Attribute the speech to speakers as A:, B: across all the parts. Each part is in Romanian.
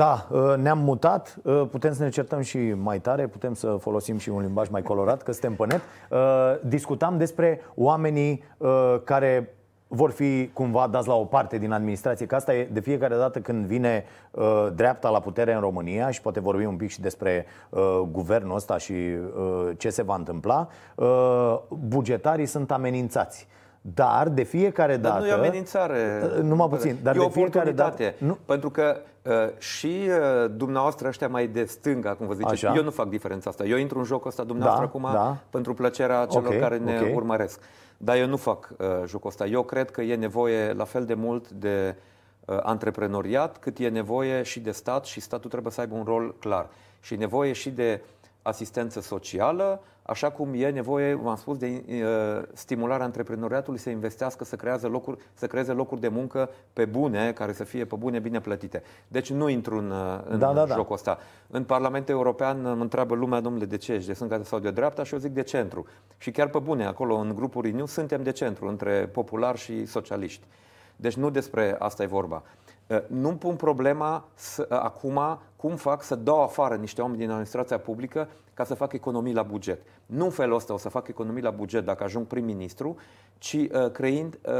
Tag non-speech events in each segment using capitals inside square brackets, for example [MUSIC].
A: Da, uh, ne-am mutat, uh, putem să ne certăm și mai tare, putem să folosim și un limbaj mai colorat, că suntem pe net. Discutam despre oamenii care vor fi cumva dați la o parte din administrație, că asta e de fiecare dată când vine uh, dreapta la putere în România și poate vorbim un pic și despre uh, guvernul ăsta și uh, ce se va întâmpla, uh, bugetarii sunt amenințați. Dar de fiecare dată. Dar
B: nu e amenințare.
A: Uh, numai puțin. Dar
B: e
A: de
B: fiecare dată. Nu. Pentru că uh, și uh, dumneavoastră ăștia mai de stânga, cum vă ziceți, Așa. eu nu fac diferența asta. Eu intru în jocul ăsta dumneavoastră da, acum da. pentru plăcerea celor okay, care ne okay. urmăresc. Dar eu nu fac uh, jocul ăsta. Eu cred că e nevoie la fel de mult de uh, antreprenoriat, cât e nevoie și de stat și statul trebuie să aibă un rol clar. Și e nevoie și de asistență socială, așa cum e nevoie, v-am spus, de uh, stimularea antreprenoriatului să investească, să, creeze locuri, să creeze locuri de muncă pe bune, care să fie pe bune, bine plătite. Deci nu intru în, uh, în da, da, da. jocul ăsta. În Parlamentul European mă întreabă lumea, domnule, de ce ești, de stânga sau de dreapta? Și eu zic de centru. Și chiar pe bune, acolo, în grupul Renew, suntem de centru, între populari și socialiști. Deci nu despre asta e vorba. Uh, nu-mi pun problema să, uh, acum cum fac să dau afară niște oameni din administrația publică ca să fac economii la buget. Nu în felul ăsta o să fac economii la buget dacă ajung prim-ministru, ci uh, creând uh,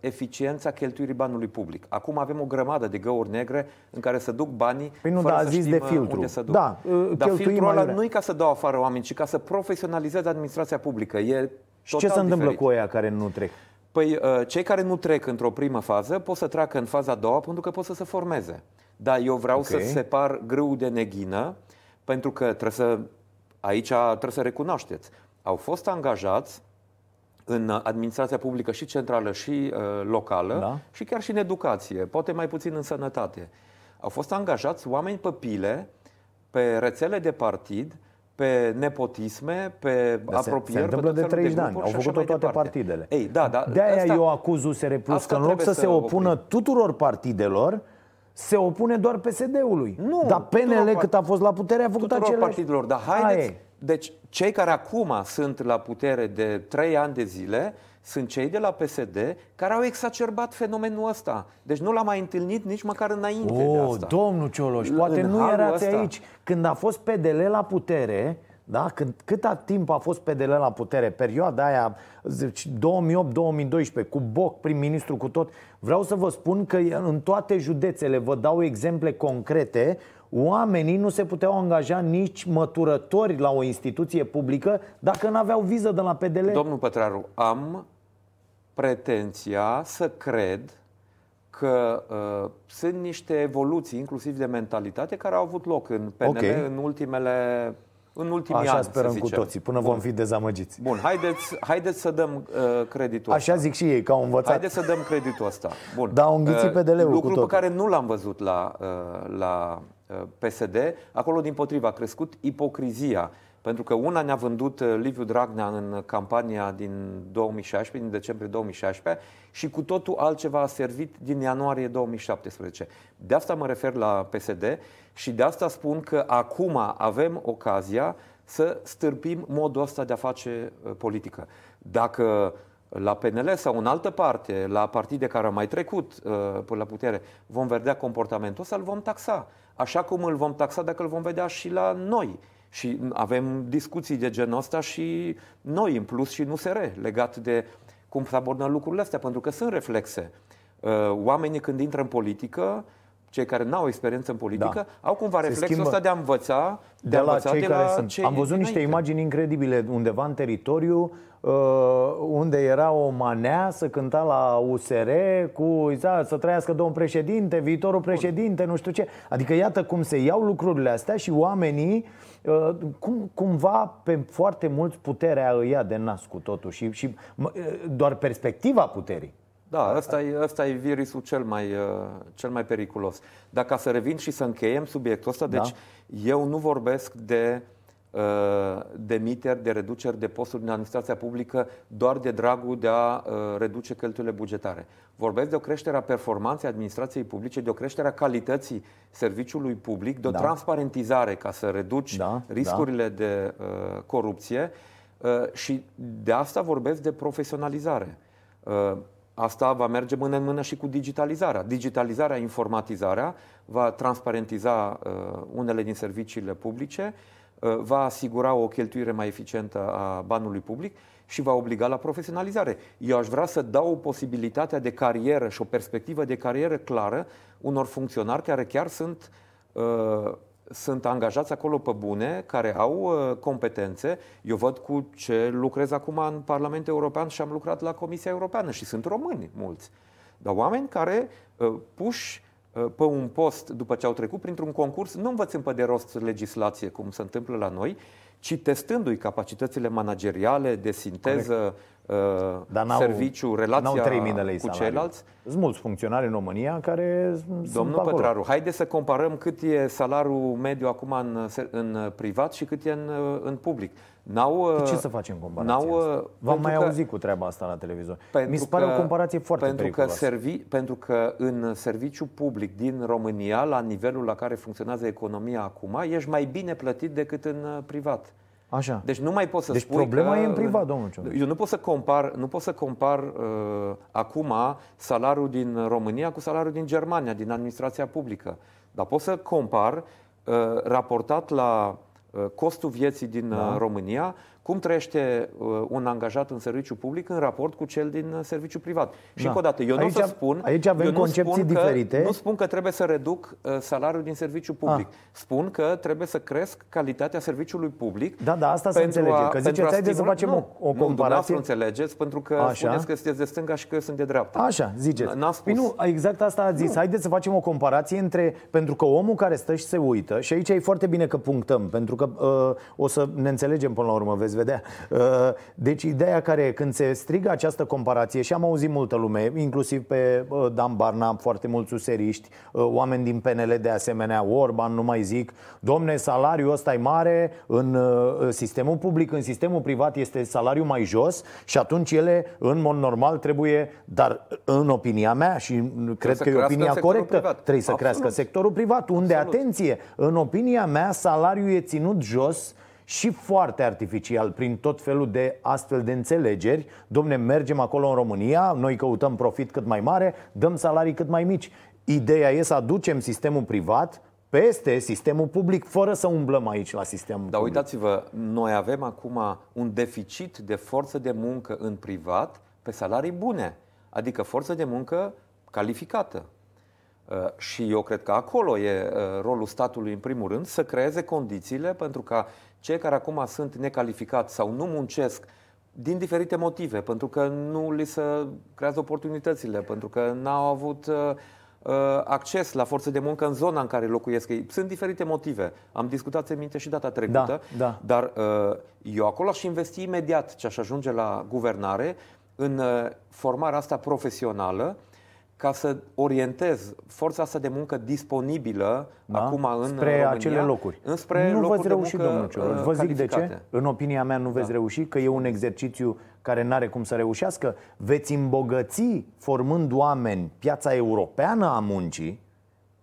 B: eficiența cheltuirii banului public. Acum avem o grămadă de găuri negre în care să duc banii
A: păi nu,
B: fără
A: da,
B: să
A: zis
B: știm
A: de filtru.
B: unde să duc.
A: Da,
B: uh, Dar filtrul ăla nu e ca să dau afară oameni, ci ca să profesionalizez administrația publică. E
A: și ce se întâmplă diferit. cu aia care nu trec?
B: Păi uh, cei care nu trec într-o primă fază pot să treacă în faza a doua pentru că pot să se formeze. Da, eu vreau okay. să separ grâu de neghină pentru că trebuie să, aici trebuie să recunoașteți. Au fost angajați în administrația publică și centrală și uh, locală da. și chiar și în educație, poate mai puțin în sănătate. Au fost angajați oameni pe pile, pe rețele de partid, pe nepotisme, pe
A: Dar
B: apropieri.
A: Se, se întâmplă de 30 de, ani, au făcut-o toate departe. partidele. Ei, da, da, de aia asta, eu acuz USR Plus, că în loc să se opună opri. tuturor partidelor, se opune doar PSD-ului. Nu, Dar PNL cât a fost la putere a făcut aceleași.
B: partidelor. Dar haideți, deci cei care acum sunt la putere de 3 ani de zile sunt cei de la PSD care au exacerbat fenomenul ăsta. Deci nu l-am mai întâlnit nici măcar înainte oh, de asta.
A: domnul Cioloș, poate în nu erați ăsta. aici. Când a fost PDL la putere, da? Când, cât timp a fost PDL la putere, perioada aia 2008-2012, cu Boc, prim-ministru, cu tot, vreau să vă spun că în toate județele, vă dau exemple concrete, oamenii nu se puteau angaja nici măturători la o instituție publică dacă nu aveau viză de la PDL.
B: Domnul Pătraru, am pretenția să cred că uh, sunt niște evoluții, inclusiv de mentalitate, care au avut loc în PNL okay. în ultimele în ultimii
A: Așa
B: ani,
A: sperăm cu toții, până Bun. vom fi dezamăgiți.
B: Bun, haideți, haideți să dăm uh, creditul
A: Așa ăsta. zic și ei, că au învățat.
B: Haideți să dăm creditul ăsta. Bun.
A: Da, au înghițit uh, PDL-ul
B: Lucru
A: cu
B: pe care nu l-am văzut la, uh, la uh, PSD, acolo din potriva a crescut ipocrizia. Pentru că una ne-a vândut uh, Liviu Dragnea în campania din 2016, din decembrie 2016, și cu totul altceva a servit din ianuarie 2017. De asta mă refer la PSD și de asta spun că acum avem ocazia să stârpim modul ăsta de a face uh, politică. Dacă la PNL sau în altă parte, la partide care au mai trecut uh, până la putere, vom vedea comportamentul ăsta, îl vom taxa. Așa cum îl vom taxa dacă îl vom vedea și la noi. Și avem discuții de genul ăsta și noi, în plus, și nu SR, legat de cum să abordăm lucrurile astea, pentru că sunt reflexe. Uh, oamenii când intră în politică, cei care nu au experiență în politică, da. au cumva Se reflexul ăsta de a învăța de, de, a învăța cei de care la sunt.
A: Cei Am văzut niște înainte. imagini incredibile undeva în teritoriu uh, unde era o manea să cânta la USR cu da, să trăiască domnul președinte, viitorul președinte, Bun. nu știu ce. Adică iată cum se iau lucrurile astea și oamenii uh, cum, cumva pe foarte mulți puterea îi ia de nas cu totul și, și uh, doar perspectiva puterii.
B: Da, ăsta e, ăsta e virusul cel mai, uh, cel mai periculos. Dar ca să revin și să încheiem subiectul ăsta, da. deci eu nu vorbesc de uh, demiteri, de reduceri de posturi în administrația publică doar de dragul de a uh, reduce cheltuielile bugetare. Vorbesc de o creștere a performanței administrației publice, de o creștere a calității serviciului public, de o da. transparentizare ca să reduci da, riscurile da. de uh, corupție uh, și de asta vorbesc de profesionalizare. Uh, asta va merge mână în mână și cu digitalizarea. Digitalizarea, informatizarea va transparentiza uh, unele din serviciile publice, uh, va asigura o cheltuire mai eficientă a banului public și va obliga la profesionalizare. Eu aș vrea să dau posibilitatea de carieră și o perspectivă de carieră clară unor funcționari care chiar sunt uh, sunt angajați acolo pe bune, care au uh, competențe. Eu văd cu ce lucrez acum în Parlamentul European și am lucrat la Comisia Europeană și sunt români mulți. Dar oameni care uh, puși uh, pe un post după ce au trecut printr-un concurs, nu învățăm pe de rost legislație cum se întâmplă la noi, ci testându-i capacitățile manageriale, de sinteză, Corect Uh, Dar serviciu, relația cu ceilalți.
A: Sunt mulți funcționari în România care
B: Domnul sunt Pătraru, haide să comparăm cât e salariul mediu acum în, în privat și cât e în, în public.
A: N-au, de ce să facem comparația asta? V-am mai că, auzit cu treaba asta la televizor. Mi se pare că, o comparație foarte
B: pentru
A: periculoasă.
B: Că servi, pentru că în serviciu public din România, la nivelul la care funcționează economia acum, ești mai bine plătit decât în privat.
A: Așa.
B: Deci nu mai pot să
A: deci
B: spui
A: problema
B: că,
A: e în privat, domnul Ciunaș.
B: Eu nu pot să compar, nu pot să compar uh, acum salariul din România cu salariul din Germania, din administrația publică. Dar pot să compar uh, raportat la uh, costul vieții din da. Uh, România cum trăiește uh, un angajat în serviciu public în raport cu cel din uh, serviciu privat. Și da. încă o dată, eu aici, nu o să spun,
A: aici avem
B: eu
A: concepții
B: spun
A: diferite.
B: Că, nu spun că trebuie să reduc uh, salariul din serviciu public. Ah. Spun că trebuie să cresc calitatea serviciului public.
A: Da, da, asta se înțelege. A, că ziceți, haideți să facem nu, o, o comparație.
B: Nu, înțelegeți, pentru că Așa. spuneți că sunteți de stânga și că eu sunt de dreapta.
A: Așa, ziceți. N-a spus. Păi nu, exact asta a zis. Nu. Haideți să facem o comparație între, pentru că omul care stă și se uită, și aici e foarte bine că punctăm, pentru că uh, o să ne înțelegem până la urmă, veți vedea. Uh, deci ideea care când se strigă această comparație și am auzit multă lume, inclusiv pe Dan Barna, foarte mulți useriști, oameni din PNL de asemenea, Orban, nu mai zic, domne, salariul ăsta e mare în sistemul public, în sistemul privat este salariul mai jos și atunci ele, în mod normal, trebuie, dar în opinia mea și cred că e opinia corectă, privat. trebuie să Absolut. crească sectorul privat, unde, Absolut. atenție, în opinia mea, salariul e ținut jos și foarte artificial, prin tot felul de astfel de înțelegeri. Domne, mergem acolo în România, noi căutăm profit cât mai mare, dăm salarii cât mai mici. Ideea e să aducem sistemul privat peste sistemul public, fără să umblăm aici la sistemul
B: Dar
A: public.
B: uitați-vă, noi avem acum un deficit de forță de muncă în privat pe salarii bune, adică forță de muncă calificată. Uh, și eu cred că acolo e uh, rolul statului, în primul rând, să creeze condițiile pentru ca cei care acum sunt necalificați sau nu muncesc din diferite motive, pentru că nu li se creează oportunitățile, pentru că n-au avut uh, uh, acces la forțe de muncă în zona în care locuiesc ei. Sunt diferite motive. Am discutat în minte și data trecută,
A: da, da.
B: dar uh, eu acolo aș investi imediat ce aș ajunge la guvernare în uh, formarea asta profesională ca să orientez forța asta de muncă disponibilă da? acum în
A: spre
B: România,
A: acele locuri.
B: Înspre
A: nu
B: veți
A: reuși,
B: domnul
A: Cioloș. Vă zic de ce. În opinia mea nu veți da. reuși, că e un exercițiu care nu are cum să reușească. Veți îmbogăți formând oameni piața europeană a muncii,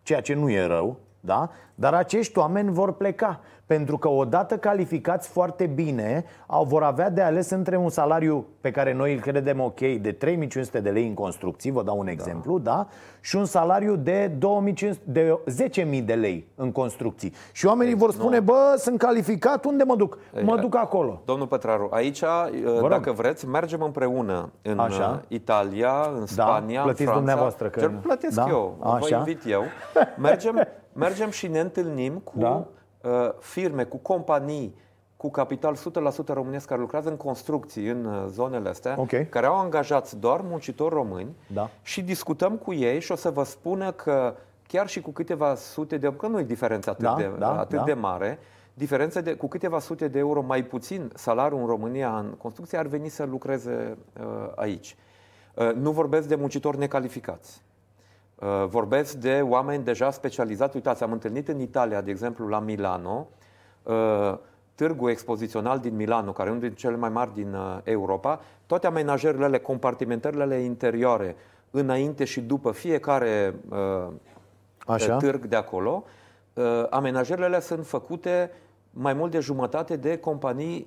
A: ceea ce nu e rău, da? Dar acești oameni vor pleca pentru că odată calificați foarte bine au, vor avea de ales între un salariu pe care noi îl credem ok de 3500 de lei în construcții, vă dau un exemplu, da? da? Și un salariu de, 2500, de 10.000 de lei în construcții. Și oamenii vor spune, nu. bă, sunt calificat, unde mă duc? Mă duc acolo.
B: Domnul Pătraru, aici, Vă dacă rog. vreți, mergem împreună în Așa. Uh, Italia, în da, Spania, da,
A: în Franța. dumneavoastră. Că...
B: plătesc da? eu, Așa. vă invit eu. [LAUGHS] Mergem, mergem și ne întâlnim cu... Da? Uh, firme, cu companii cu capital 100% românesc care lucrează în construcții în uh, zonele astea, okay. care au angajați doar muncitori români
A: da.
B: și discutăm cu ei și o să vă spună că chiar și cu câteva sute de că nu e diferența atât, da, de, da, atât da. de mare, diferența de, cu câteva sute de euro mai puțin salariul în România în construcție ar veni să lucreze uh, aici. Uh, nu vorbesc de muncitori necalificați. Uh, vorbesc de oameni deja specializați. Uitați, am întâlnit în Italia, de exemplu, la Milano, uh, târgul expozițional din Milano, care e unul dintre cele mai mari din uh, Europa, toate amenajările, compartimentările interioare, înainte și după fiecare Așa. târg de acolo, amenajările sunt făcute mai mult de jumătate de companii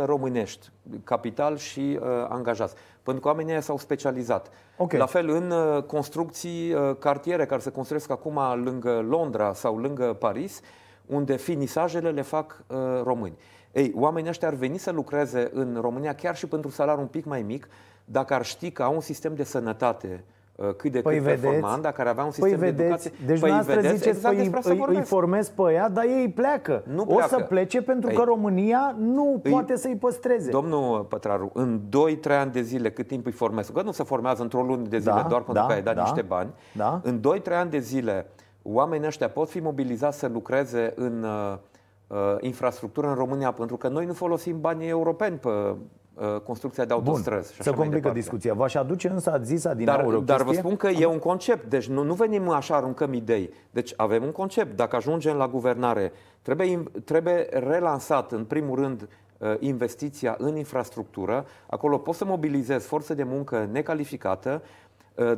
B: 100% românești, capital și uh, angajați. Pentru că oamenii s-au specializat. Okay. La fel în uh, construcții, uh, cartiere care se construiesc acum lângă Londra sau lângă Paris, unde finisajele le fac uh, români. Ei, oamenii ăștia ar veni să lucreze în România chiar și pentru un salariu un pic mai mic, dacă ar ști că au un sistem de sănătate uh, cât de păi cât vedeți, performant, dacă ar avea un sistem
A: păi
B: de educație.
A: Deci păi vedeți, ziceți, exact păi, îi, îi formez pe ea, dar ei pleacă. Nu pleacă. O să plece pentru că România nu îi, poate să-i păstreze.
B: Domnul Pătraru, în 2-3 ani de zile, cât timp îi formez, că nu se formează într-o lună de zile da, doar pentru da, că ai dat da, niște bani, da. în 2-3 ani de zile oamenii ăștia pot fi mobilizați să lucreze în uh, uh, infrastructură în România, pentru că noi nu folosim banii europeni pe uh, construcția de autostrăzi.
A: Bun, să complică discuția. V-aș aduce însă, ați zis din
B: dar,
A: aur,
B: dar vă spun că e un concept. Deci nu, nu venim așa, aruncăm idei. Deci avem un concept. Dacă ajungem la guvernare, trebuie, trebuie relansat, în primul rând, uh, investiția în infrastructură. Acolo poți să mobilizezi forță de muncă necalificată, Uh,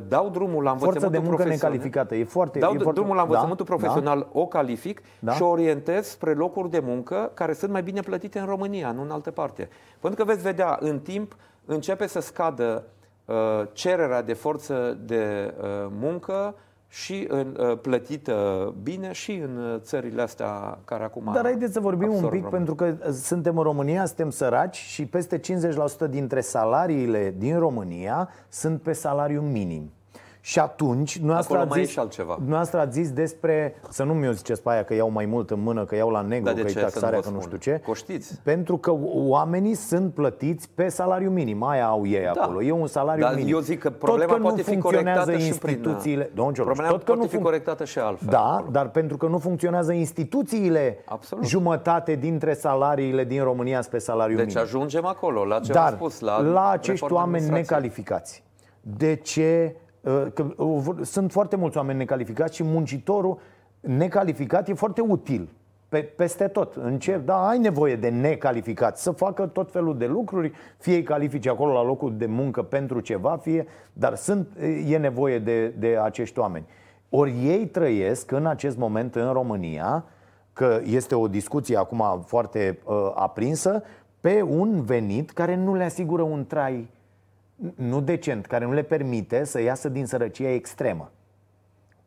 B: dau drumul la învățământul
A: Forță de muncă necalificată, e foarte...
B: Dau
A: e foarte...
B: drumul la învățământul da, profesional, da, o calific da. și o orientez spre locuri de muncă care sunt mai bine plătite în România, nu în altă parte. Pentru că veți vedea, în timp începe să scadă uh, cererea de forță de uh, muncă și în, uh, plătită bine și în uh, țările astea care acum
A: Dar haideți să vorbim un pic, pentru că uh, suntem în România, suntem săraci și peste 50% dintre salariile din România sunt pe salariu minim. Și atunci, noastră
B: ați,
A: zis,
B: și altceva.
A: noastră ați zis despre, să nu mi-o ziceți pe aia că iau mai mult în mână, că iau la negru, că e taxarea, că nu știu ce.
B: Coștiți.
A: Pentru că oamenii sunt plătiți pe salariu minim, aia au ei da. acolo. E un salariu
B: Dar
A: minim.
B: Eu zic că problema tot că poate nu fi corectată
A: instituțiile,
B: și prin... problema tot că poate nu fi corectată și altfel.
A: Da, acolo. dar pentru că nu funcționează instituțiile, Absolut. jumătate dintre salariile din România sunt pe salariu
B: deci
A: minim.
B: Deci ajungem acolo, la ce
A: dar,
B: am spus, la,
A: la acești oameni necalificați. De ce Uh, că uh, sunt foarte mulți oameni necalificați și muncitorul necalificat e foarte util pe, peste tot. Încep, da, ai nevoie de necalificați să facă tot felul de lucruri, fie îi califici acolo la locul de muncă pentru ceva, fie, dar sunt, e nevoie de, de acești oameni. Ori ei trăiesc în acest moment în România, că este o discuție acum foarte uh, aprinsă, pe un venit care nu le asigură un trai nu decent, care nu le permite să iasă din sărăcia extremă.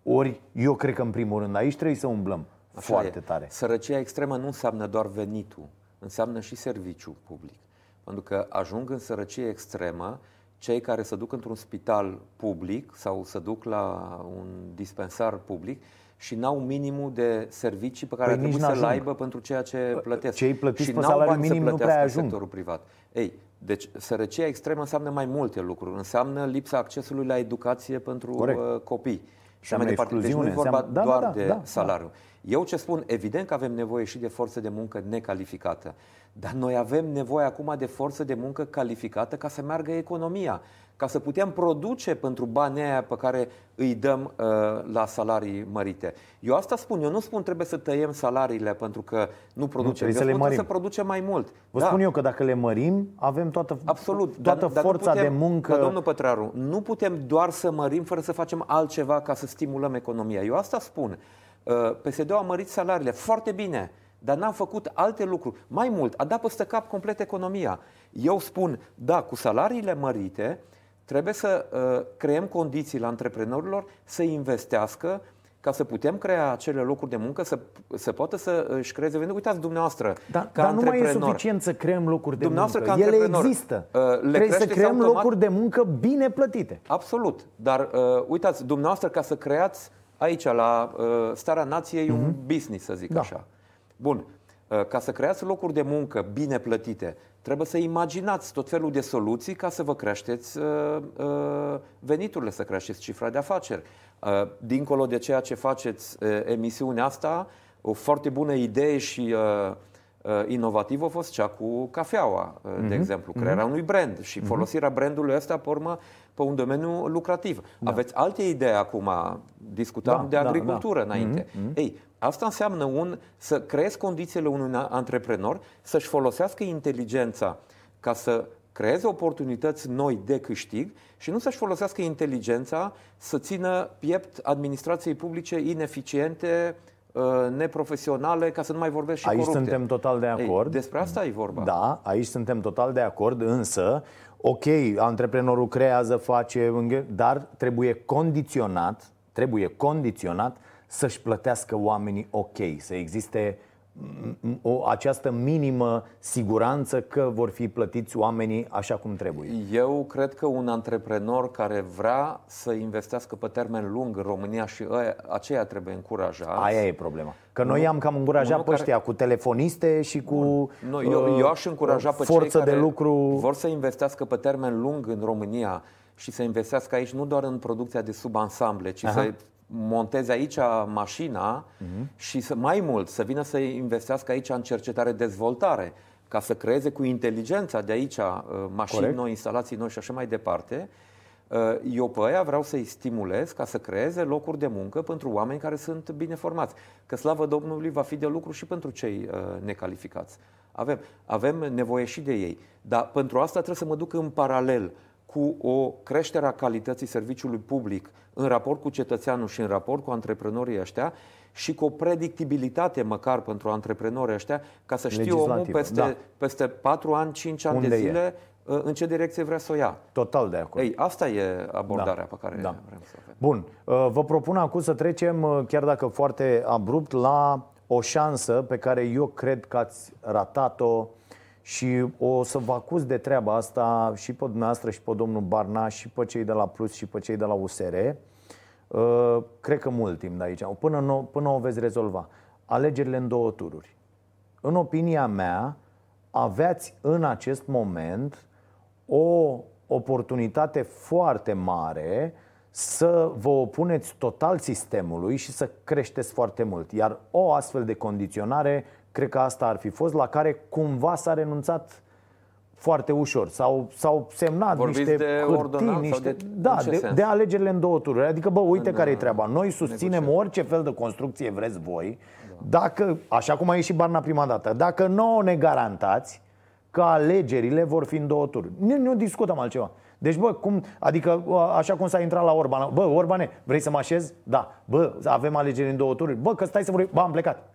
A: Ori eu cred că în primul rând aici trebuie să umblăm Așa foarte e. tare.
B: Sărăcia extremă nu înseamnă doar venitul, înseamnă și serviciu public. Pentru că ajung în sărăcie extremă cei care se duc într-un spital public sau se duc la un dispensar public și n-au minimul de servicii pe care păi trebuie să-l aibă pentru ceea ce plătesc.
A: Cei plătiți și pe salariu minim nu prea ajung.
B: sectorul privat. Ei, deci sărăcia extremă înseamnă mai multe lucruri. Înseamnă lipsa accesului la educație pentru Corect. Uh, copii. Și mai departe. Deci nu e vorba înseamnă... Da, da, doar da, da, de da, salariu. Da. Eu ce spun, evident că avem nevoie și de forță de muncă necalificată, dar noi avem nevoie acum de forță de muncă calificată ca să meargă economia ca să putem produce pentru banii aia pe care îi dăm uh, la salarii mărite. Eu asta spun, eu nu spun trebuie să tăiem salariile pentru că nu producem, nu, eu să spun le mărim. să producem mai mult.
A: Vă da. spun eu că dacă le mărim, avem toată,
B: Absolut,
A: toată dar, forța dar putem, de muncă.
B: Dar, domnul Pătraru, nu putem doar să mărim fără să facem altceva ca să stimulăm economia. Eu asta spun. Uh, PSD-ul a mărit salariile foarte bine, dar n-a făcut alte lucruri. Mai mult, a dat peste cap complet economia. Eu spun, da, cu salariile mărite, Trebuie să uh, creăm condiții la antreprenorilor să investească ca să putem crea acele locuri de muncă, să, să poată să își creeze venit. Uitați, dumneavoastră,
A: da, ca dar nu mai e suficient să creăm locuri de muncă. Ca Ele există. Uh, le Trebuie să creăm automat... locuri de muncă bine plătite.
B: Absolut. Dar uh, uitați, dumneavoastră, ca să creați aici, la uh, Starea Nației, uh-huh. un mhm. business, să zic da. așa. Bun. Uh, ca să creați locuri de muncă bine plătite, Trebuie să imaginați tot felul de soluții ca să vă creșteți uh, uh, veniturile, să creșteți cifra de afaceri. Uh, dincolo de ceea ce faceți emisiunea asta, o foarte bună idee și inovativă a fost cea cu cafeaua, mm-hmm. de exemplu, crearea mm-hmm. unui brand și mm-hmm. folosirea brandului ăsta pe urmă pe un domeniu lucrativ. Da. Aveți alte idei acum, discutam da, de agricultură da, da. înainte. Mm-hmm. Ei, Asta înseamnă un, să creezi condițiile unui antreprenor să-și folosească inteligența ca să creeze oportunități noi de câștig și nu să-și folosească inteligența să țină piept administrației publice ineficiente, uh, neprofesionale, ca să nu mai vorbesc și
A: Aici
B: corupte.
A: suntem total de acord.
B: Ei, despre asta e vorba.
A: Da, aici suntem total de acord, însă ok, antreprenorul creează, face, dar trebuie condiționat, trebuie condiționat să-și plătească oamenii ok, să existe o, această minimă siguranță că vor fi plătiți oamenii așa cum trebuie?
B: Eu cred că un antreprenor care vrea să investească pe termen lung în România și aceea trebuie încurajat.
A: Aia e problema. Că noi am cam încurajat pe ăștia care... cu telefoniste și cu
B: nu, eu, eu aș încuraja pe
A: forță
B: cei care
A: de lucru.
B: vor să investească pe termen lung în România și să investească aici nu doar în producția de subansamble, ci Aha. să monteze aici mașina uh-huh. și să, mai mult să vină să investească aici în cercetare-dezvoltare, ca să creeze cu inteligența de aici uh, mașini Corect. noi, instalații noi și așa mai departe. Uh, eu pe aia vreau să-i stimulez ca să creeze locuri de muncă pentru oameni care sunt bine formați. Că slavă Domnului va fi de lucru și pentru cei uh, necalificați. Avem, avem nevoie și de ei. Dar pentru asta trebuie să mă duc în paralel cu o creștere a calității serviciului public în raport cu cetățeanul și în raport cu antreprenorii ăștia și cu o predictibilitate măcar pentru antreprenorii ăștia ca să știe omul peste, da. peste 4 ani, 5 ani Unde de zile e? Uh, în ce direcție vrea să o ia.
A: Total de acord.
B: Ei, asta e abordarea da. pe care da. vrem să o avem.
A: Bun. Uh, vă propun acum să trecem, uh, chiar dacă foarte abrupt, la o șansă pe care eu cred că ați ratat-o și o să vă acuz de treaba asta și pe dumneavoastră și pe domnul Barna și pe cei de la Plus și pe cei de la USR. Uh, cred că mult timp de aici, până, nu, până o veți rezolva. Alegerile în două tururi. În opinia mea, aveați în acest moment o oportunitate foarte mare să vă opuneți total sistemului și să creșteți foarte mult. Iar o astfel de condiționare Cred că asta ar fi fost, la care cumva s-a renunțat foarte ușor. S-au, s-au semnat
B: Vorbiți
A: niște
B: de
A: hârtii, niște, de, da, de, de alegerile în două tururi. Adică, bă, uite care e treaba. Noi susținem negociat. orice fel de construcție vreți voi, da. dacă, așa cum a ieșit Barna prima dată, dacă nouă ne garantați că alegerile vor fi în două tururi. Nu, nu discutăm altceva. Deci, bă, cum, adică așa cum s-a intrat la Orban, bă, Orbane, vrei să mă așez? Da. Bă, avem alegeri în două tururi. Bă, că stai să vorbim. Bă, am plecat.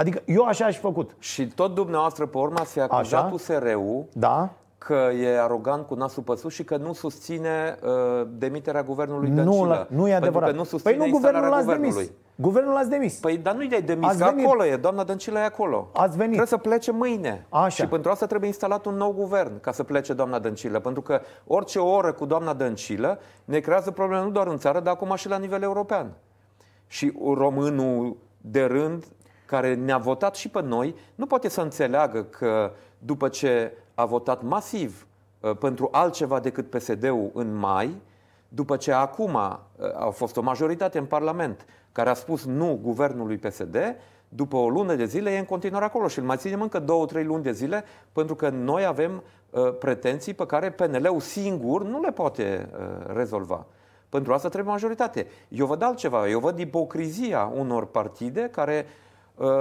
A: Adică eu așa aș fi făcut.
B: Și tot dumneavoastră, pe urmă, ați fi acuzat USR-ul
A: da?
B: că e arogant cu nasul pe sus și că nu susține uh, demiterea guvernului Dăncilă.
A: Nu, la, nu e adevărat.
B: Că nu susține
A: păi nu, guvernul l-ați demis. Guvernul l-ați demis.
B: Păi, dar nu i demis, că acolo e, doamna Dăncilă e acolo.
A: Ați venit.
B: Trebuie să plece mâine.
A: Așa.
B: Și pentru asta trebuie instalat un nou guvern ca să plece doamna Dăncilă. Pentru că orice oră cu doamna Dăncilă ne creează probleme nu doar în țară, dar acum și la nivel european. Și românul de rând care ne-a votat și pe noi, nu poate să înțeleagă că după ce a votat masiv uh, pentru altceva decât PSD-ul în mai, după ce acum uh, a fost o majoritate în Parlament care a spus nu guvernului PSD, după o lună de zile e în continuare acolo și îl mai ținem încă două, trei luni de zile pentru că noi avem uh, pretenții pe care PNL-ul singur nu le poate uh, rezolva. Pentru asta trebuie majoritate. Eu văd altceva, eu văd ipocrizia unor partide care uh, Uh,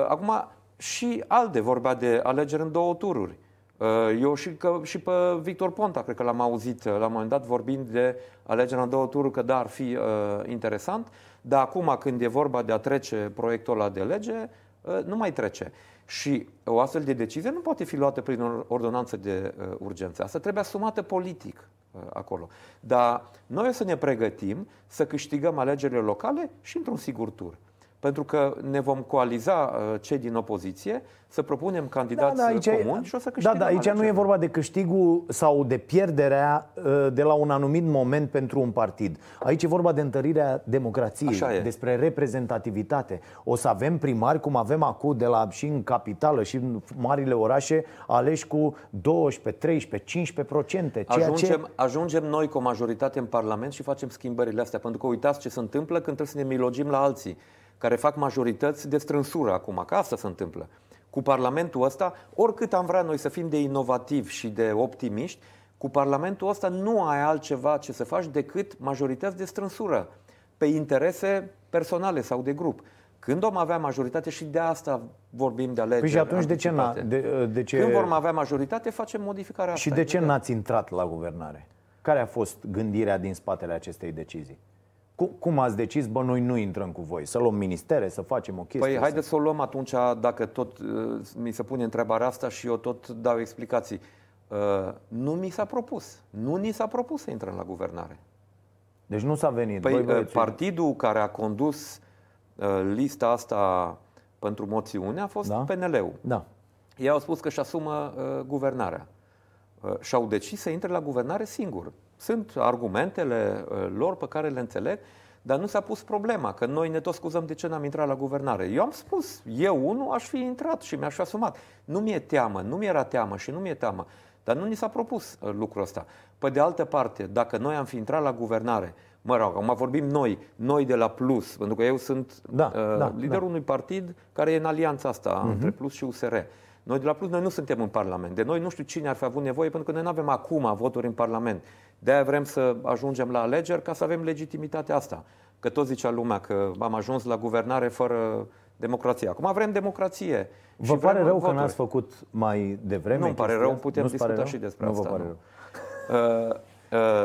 B: acum, și alte vorbea de alegeri în două tururi. Uh, eu și, că, și pe Victor Ponta, cred că l-am auzit uh, la un moment dat vorbind de alegeri în două tururi, că da, ar fi uh, interesant, dar acum când e vorba de a trece proiectul ăla de lege, uh, nu mai trece. Și o astfel de decizie nu poate fi luată prin ordonanță de uh, urgență. Asta trebuie asumată politic uh, acolo. Dar noi o să ne pregătim să câștigăm alegerile locale și într-un sigur tur pentru că ne vom coaliza uh, cei din opoziție să propunem candidați da, da, aici comuni și o să câștigăm.
A: Da, da, aici nu e vorba de câștigul sau de pierderea uh, de la un anumit moment pentru un partid. Aici e vorba de întărirea democrației, despre reprezentativitate. O să avem primari, cum avem acum de la și în capitală și în marile orașe, aleși cu 12, 13, 15 procente.
B: Ajungem, ce... ajungem noi cu o majoritate în Parlament și facem schimbările astea, pentru că uitați ce se întâmplă când trebuie să ne milogim la alții care fac majorități de strânsură acum, că asta se întâmplă. Cu Parlamentul ăsta, oricât am vrea noi să fim de inovativi și de optimiști, cu Parlamentul ăsta nu ai altceva ce să faci decât majorități de strânsură, pe interese personale sau de grup. Când vom avea majoritate și de asta vorbim de alegeri. Păi
A: și atunci de ce, n-a, de, de ce...
B: Când vom avea majoritate, facem modificarea
A: asta. Și de ce n-ați intrat la guvernare? Care a fost gândirea din spatele acestei decizii? Cum ați decis, bă, noi nu intrăm cu voi? Să luăm ministere, să facem o chestie?
B: Păi haideți să o luăm atunci, dacă tot uh, mi se pune întrebarea asta și eu tot dau explicații. nu mi s-a propus. Nu ni s-a propus să intrăm la guvernare.
A: Deci nu s-a venit.
B: Păi, Voi partidul care a condus lista asta pentru moțiune a fost da? PNL-ul.
A: Da.
B: Ei au spus că își asumă uh, guvernarea. Uh, și-au decis să intre la guvernare singur. Sunt argumentele uh, lor pe care le înțeleg, dar nu s-a pus problema, că noi ne tot scuzăm de ce n-am intrat la guvernare. Eu am spus, eu unul aș fi intrat și mi-aș fi asumat. Nu mi-e teamă, nu mi-era teamă și nu mi-e teamă. Dar nu ni s-a propus uh, lucrul ăsta. Pe de altă parte, dacă noi am fi intrat la guvernare, mă rog, acum vorbim noi, noi de la Plus, pentru că eu sunt da, uh, da, liderul da. unui partid care e în alianța asta uh-huh. între Plus și USR. Noi de la Plus, noi nu suntem în Parlament. De noi nu știu cine ar fi avut nevoie, pentru că noi nu avem acum voturi în Parlament. De-aia vrem să ajungem la alegeri ca să avem legitimitatea asta. Că tot zicea lumea că am ajuns la guvernare fără democrație. Acum vrem democrație.
A: Vă și pare rău voturi. că n-ați făcut mai devreme?
B: Nu pare rău, putem
A: nu
B: discuta și despre nu asta. Vă pare nu. rău. Uh,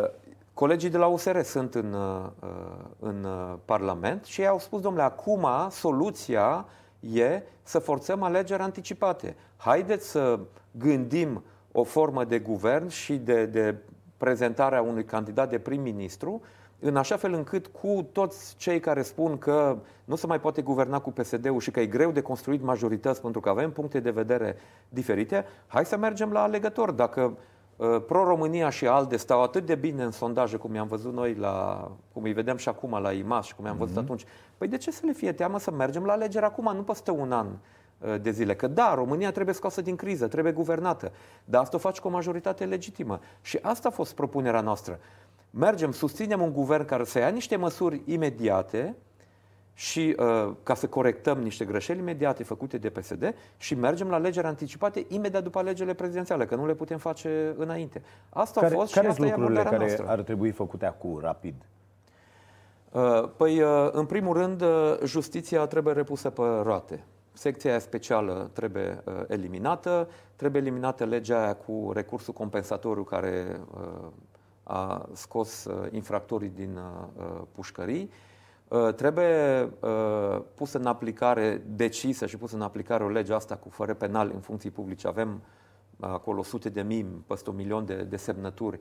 B: uh, colegii de la USR sunt în, uh, în uh, Parlament și ei au spus, domnule, acum soluția e să forțăm alegeri anticipate. Haideți să gândim o formă de guvern și de, de prezentarea unui candidat de prim-ministru în așa fel încât cu toți cei care spun că nu se mai poate guverna cu PSD-ul și că e greu de construit majorități pentru că avem puncte de vedere diferite, hai să mergem la alegător. Dacă uh, Pro-România și ALDE stau atât de bine în sondaje cum i-am văzut noi, la, cum îi vedem și acum la IMAS și cum i-am văzut mm-hmm. atunci, păi de ce să le fie teamă să mergem la alegeri acum? Nu peste un an uh, de zile. Că da, România trebuie scoasă din criză, trebuie guvernată, dar asta o faci cu o majoritate legitimă. Și asta a fost propunerea noastră mergem, susținem un guvern care să ia niște măsuri imediate și uh, ca să corectăm niște greșeli imediate făcute de PSD și mergem la alegeri anticipate imediat după alegerile prezidențiale, că nu le putem face înainte. Asta
A: care,
B: a fost
A: care
B: și asta
A: lucrurile
B: e
A: care
B: noastră.
A: ar trebui făcute acum, rapid?
B: Uh, păi, uh, în primul rând, uh, justiția trebuie repusă pe roate. Secția specială trebuie uh, eliminată, trebuie eliminată legea aia cu recursul compensatoriu care uh, a scos uh, infractorii din uh, uh, pușcării. Trebuie pusă în aplicare, decisă și pusă în aplicare o lege asta cu fără penal în funcții publice. Avem acolo sute de mii, peste un milion de, de semnături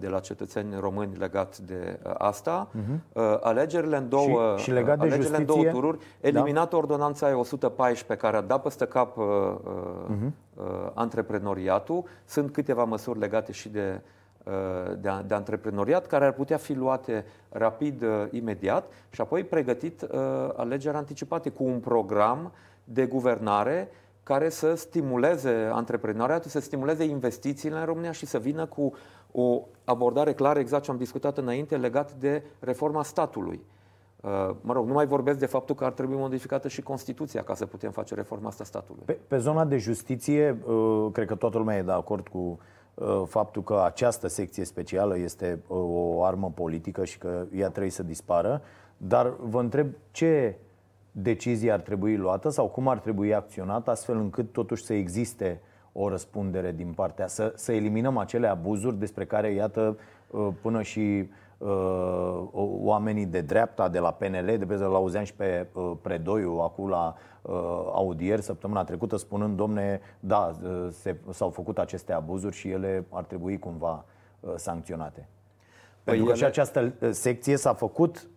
B: de la cetățeni români legat de asta. Uh-huh. Alegerile în două,
A: și, și legat de alegerile
B: justiție, în două tururi, eliminat da. ordonanța 114 care a dat peste cap uh, uh-huh. uh, antreprenoriatul. Sunt câteva măsuri legate și de Uh, de, de antreprenoriat care ar putea fi luate rapid, uh, imediat și apoi pregătit uh, alegeri anticipate cu un program de guvernare care să stimuleze antreprenoriatul, să stimuleze investițiile în România și să vină cu o abordare clară, exact ce am discutat înainte, legat de reforma statului. Mă rog, nu mai vorbesc de faptul că ar trebui modificată și Constituția ca să putem face reforma asta statului.
A: Pe, pe zona de justiție, cred că toată lumea e de acord cu Uh, faptul că această secție specială este uh, o armă politică și că ea trebuie să dispară, dar vă întreb ce decizie ar trebui luată sau cum ar trebui acționat astfel încât totuși să existe o răspundere din partea, să, să eliminăm acele abuzuri despre care, iată, uh, până și uh, oamenii de dreapta, de la PNL, de pe l auzeam și pe uh, Predoiu, acum la uh, audieri săptămâna trecută, spunând, domne, da, uh, se, s-au făcut aceste abuzuri și ele ar trebui cumva uh, sancționate. Păi pentru că ele... și această uh, secție s-a făcut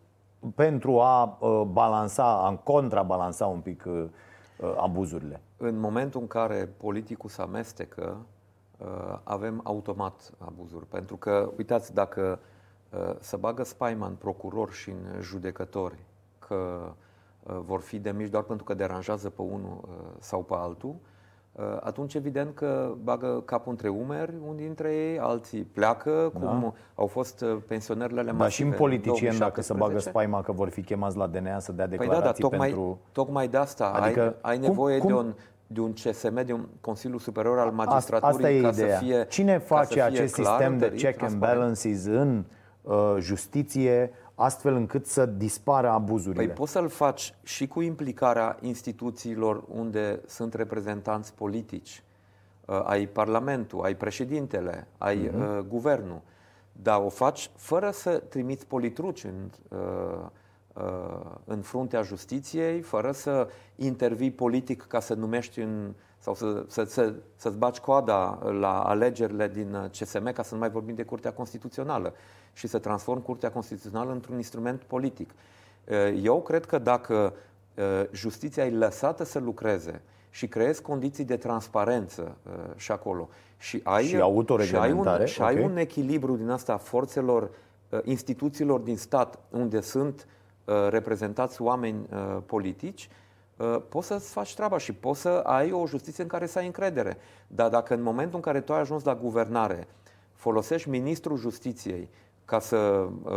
A: pentru a uh, balansa, a contrabalansa un pic uh, uh, abuzurile.
B: În momentul în care politicul se amestecă, uh, avem automat abuzuri. Pentru că, uitați, dacă Uh, să bagă spaima în procuror și în judecători că uh, vor fi demiși doar pentru că deranjează pe unul uh, sau pe altul, atunci evident că bagă capul între umeri unii dintre ei, alții pleacă, cum da. au fost pensionerele masive.
A: Dar și în politicieni, dacă se bagă spaima că vor fi chemați la DNA să dea declarații păi da, da,
B: tocmai,
A: pentru...
B: tocmai de asta adică, ai, ai nevoie cum, cum? de un de un CSM, de un Consiliu Superior al Magistraturii
A: asta e
B: ca
A: ideea.
B: să fie
A: Cine face acest clar, sistem de check and balances în Uh, justiție, astfel încât să dispară abuzurile.
B: Păi poți să-l faci și cu implicarea instituțiilor unde sunt reprezentanți politici, uh, ai Parlamentul, ai președintele, ai uh-huh. uh, guvernul, dar o faci fără să trimiți politruci în, uh, în fruntea justiției, fără să intervii politic ca să numești în, sau să, să, să, să-ți baci coada la alegerile din CSM, ca să nu mai vorbim de Curtea Constituțională și să transform Curtea Constituțională într-un instrument politic. Eu cred că dacă justiția e lăsată să lucreze și creezi condiții de transparență și acolo și ai,
A: și, și ai,
B: un, și okay. ai un echilibru din asta forțelor instituțiilor din stat unde sunt reprezentați oameni politici, poți să-ți faci treaba și poți să ai o justiție în care să ai încredere. Dar dacă în momentul în care tu ai ajuns la guvernare, folosești ministrul justiției ca să uh,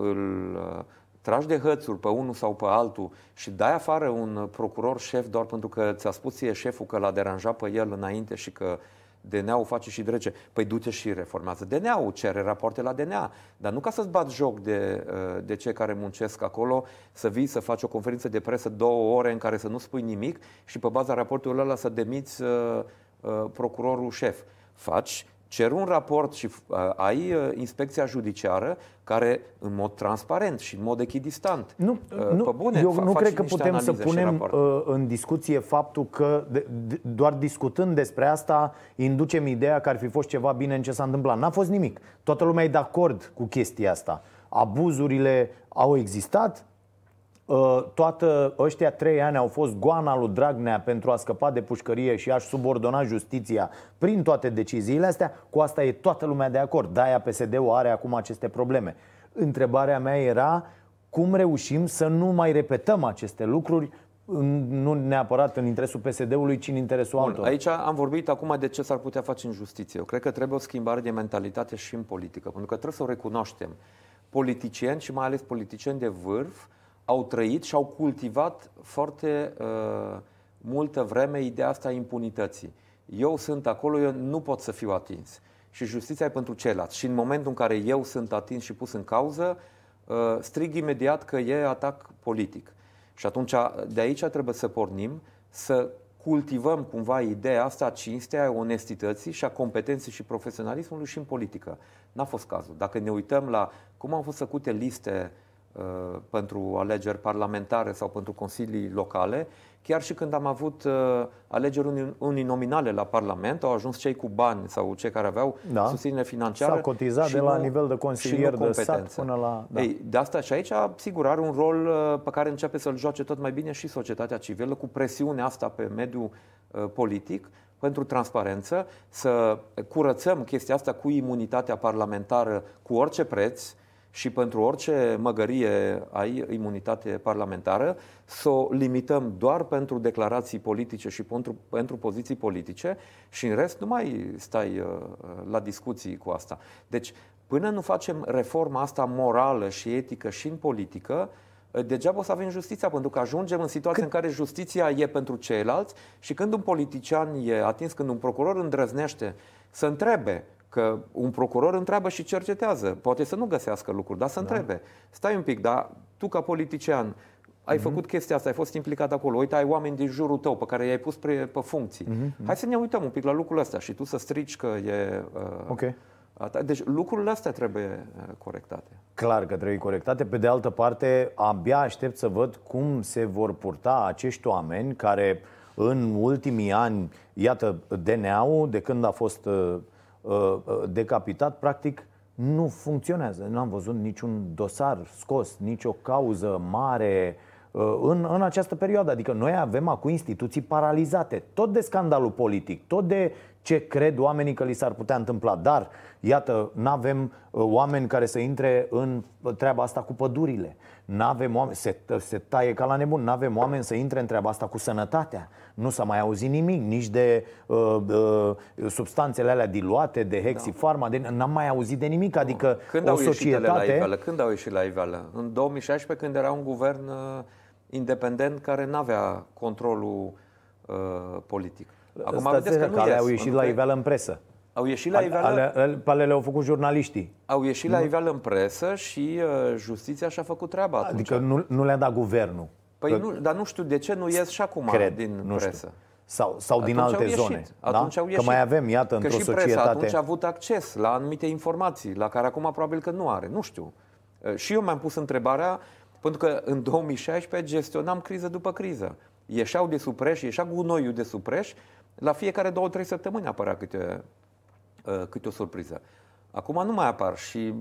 B: îl uh, tragi de hățuri pe unul sau pe altul și dai afară un procuror șef doar pentru că ți-a spus ție șeful că l-a deranjat pe el înainte și că DNA-ul face și drege. Păi du-te și reformează DNA-ul, cere rapoarte la DNA. Dar nu ca să-ți bat joc de, uh, de cei care muncesc acolo, să vii să faci o conferință de presă două ore în care să nu spui nimic și pe baza raportului ăla să demiți uh, uh, procurorul șef. Faci cer un raport și uh, ai uh, inspecția judiciară care în mod transparent și în mod echidistant.
A: Nu, uh, nu, pe bune, eu nu cred că putem să punem uh, în discuție faptul că de, de, doar discutând despre asta inducem ideea că ar fi fost ceva bine în ce s-a întâmplat. N-a fost nimic. Toată lumea e de acord cu chestia asta. Abuzurile au existat, Uh, toată ăștia trei ani au fost goana lui Dragnea pentru a scăpa de pușcărie și a-și subordona justiția prin toate deciziile astea, cu asta e toată lumea de acord. De-aia PSD-ul are acum aceste probleme. Întrebarea mea era cum reușim să nu mai repetăm aceste lucruri nu neapărat în interesul PSD-ului, ci în interesul Bun, altor.
B: Aici am vorbit acum de ce s-ar putea face în justiție. Eu cred că trebuie o schimbare de mentalitate și în politică, pentru că trebuie să o recunoaștem. Politicieni și mai ales politicieni de vârf au trăit și au cultivat foarte uh, multă vreme ideea asta a impunității. Eu sunt acolo, eu nu pot să fiu atins. Și justiția e pentru ceilalți. Și în momentul în care eu sunt atins și pus în cauză, uh, strig imediat că e atac politic. Și atunci de aici trebuie să pornim, să cultivăm cumva ideea asta a cinstei, a onestității și a competenței și profesionalismului și în politică. N-a fost cazul. Dacă ne uităm la cum au fost făcute liste Uh, pentru alegeri parlamentare sau pentru consilii locale, chiar și când am avut uh, alegeri uninominale la Parlament, au ajuns cei cu bani sau cei care aveau da. susținere financiară.
A: S-a cotizat de la nu, nivel de consilier de sat până la...
B: Da. Ei, de asta și aici, sigur, are un rol uh, pe care începe să-l joace tot mai bine și societatea civilă, cu presiunea asta pe mediul politic, pentru transparență, să curățăm chestia asta cu imunitatea parlamentară cu orice preț, și pentru orice măgărie ai imunitate parlamentară, să o limităm doar pentru declarații politice și pentru, pentru poziții politice și în rest nu mai stai uh, la discuții cu asta. Deci, până nu facem reforma asta morală și etică și în politică, uh, degeaba o să avem justiția, pentru că ajungem în situația Cât? în care justiția e pentru ceilalți și când un politician e atins, când un procuror îndrăznește să întrebe Că un procuror întreabă și cercetează. Poate să nu găsească lucruri, dar să da. întrebe. Stai un pic, dar tu ca politician ai mm-hmm. făcut chestia asta, ai fost implicat acolo, uite, ai oameni din jurul tău pe care i-ai pus pe, pe funcții. Mm-hmm. Hai să ne uităm un pic la lucrul ăsta și tu să strici că e... Uh,
A: ok.
B: Deci lucrurile astea trebuie uh, corectate.
A: Clar că trebuie corectate. Pe de altă parte, abia aștept să văd cum se vor purta acești oameni care în ultimii ani, iată, DNA-ul, de când a fost uh, Uh, uh, decapitat, practic nu funcționează. Nu am văzut niciun dosar scos, nicio cauză mare uh, în, în această perioadă. Adică noi avem acum instituții paralizate, tot de scandalul politic, tot de ce cred oamenii că li s-ar putea întâmpla. Dar, iată, nu avem oameni care să intre în treaba asta cu pădurile. Nu avem oameni, se, se taie ca la nebun, nu avem oameni să intre în treaba asta cu sănătatea. Nu s-a mai auzit nimic, nici de uh, uh, substanțele alea diluate, de hexifarma, de, n-am mai auzit de nimic. Adică
B: când
A: o
B: au
A: societate...
B: La iveală? Când au ieșit la iveală? În 2016, când era un guvern uh, independent care nu avea controlul uh, politic.
A: Acum vedeți că nu care ies, au ieșit la iveală în presă.
B: Au ieșit la iveală... Ale,
A: ale, ale le-au făcut jurnaliștii.
B: Au ieșit la iveală în presă și uh, justiția și-a făcut treaba atunci.
A: Adică nu, nu le-a dat guvernul.
B: Păi că... nu, dar nu știu de ce nu ies și acum Cred, din nu presă. Știu.
A: Sau, sau din alte
B: ieșit.
A: zone.
B: Atunci
A: da?
B: au ieșit.
A: Că mai avem, iată, într-o
B: și
A: societate...
B: Presa atunci a avut acces la anumite informații, la care acum probabil că nu are. Nu știu. Uh, și eu mi-am pus întrebarea Pentru că în 2016 gestionam criză după criză. Ieșeau de supreș, ieșea gunoiul de supreș, la fiecare două, trei săptămâni apărea câte, uh, câte o surpriză. Acum nu mai apar și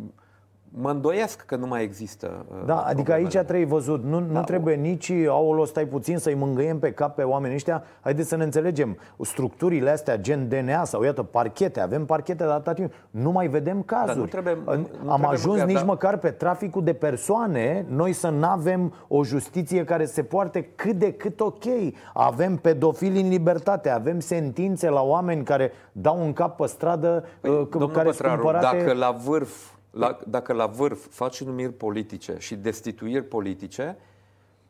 B: mă îndoiesc că nu mai există.
A: Uh, da, adică aici trebuie văzut. Nu, da, nu trebuie nici, aolo, stai puțin să-i mângâiem pe cap pe oamenii ăștia. Haideți să ne înțelegem. Structurile astea, gen DNA sau iată, parchete, avem parchete de atâta timp. Nu mai vedem cazuri. nu trebuie, nu Am trebuie ajuns măcar, nici da. măcar pe traficul de persoane, noi să nu avem o justiție care se poarte cât de cât ok. Avem pedofili în libertate, avem sentințe la oameni care dau un cap pe stradă, păi,
B: uh, care sunt cumpărate... dacă la vârf la, dacă la vârf faci numiri politice și destituiri politice,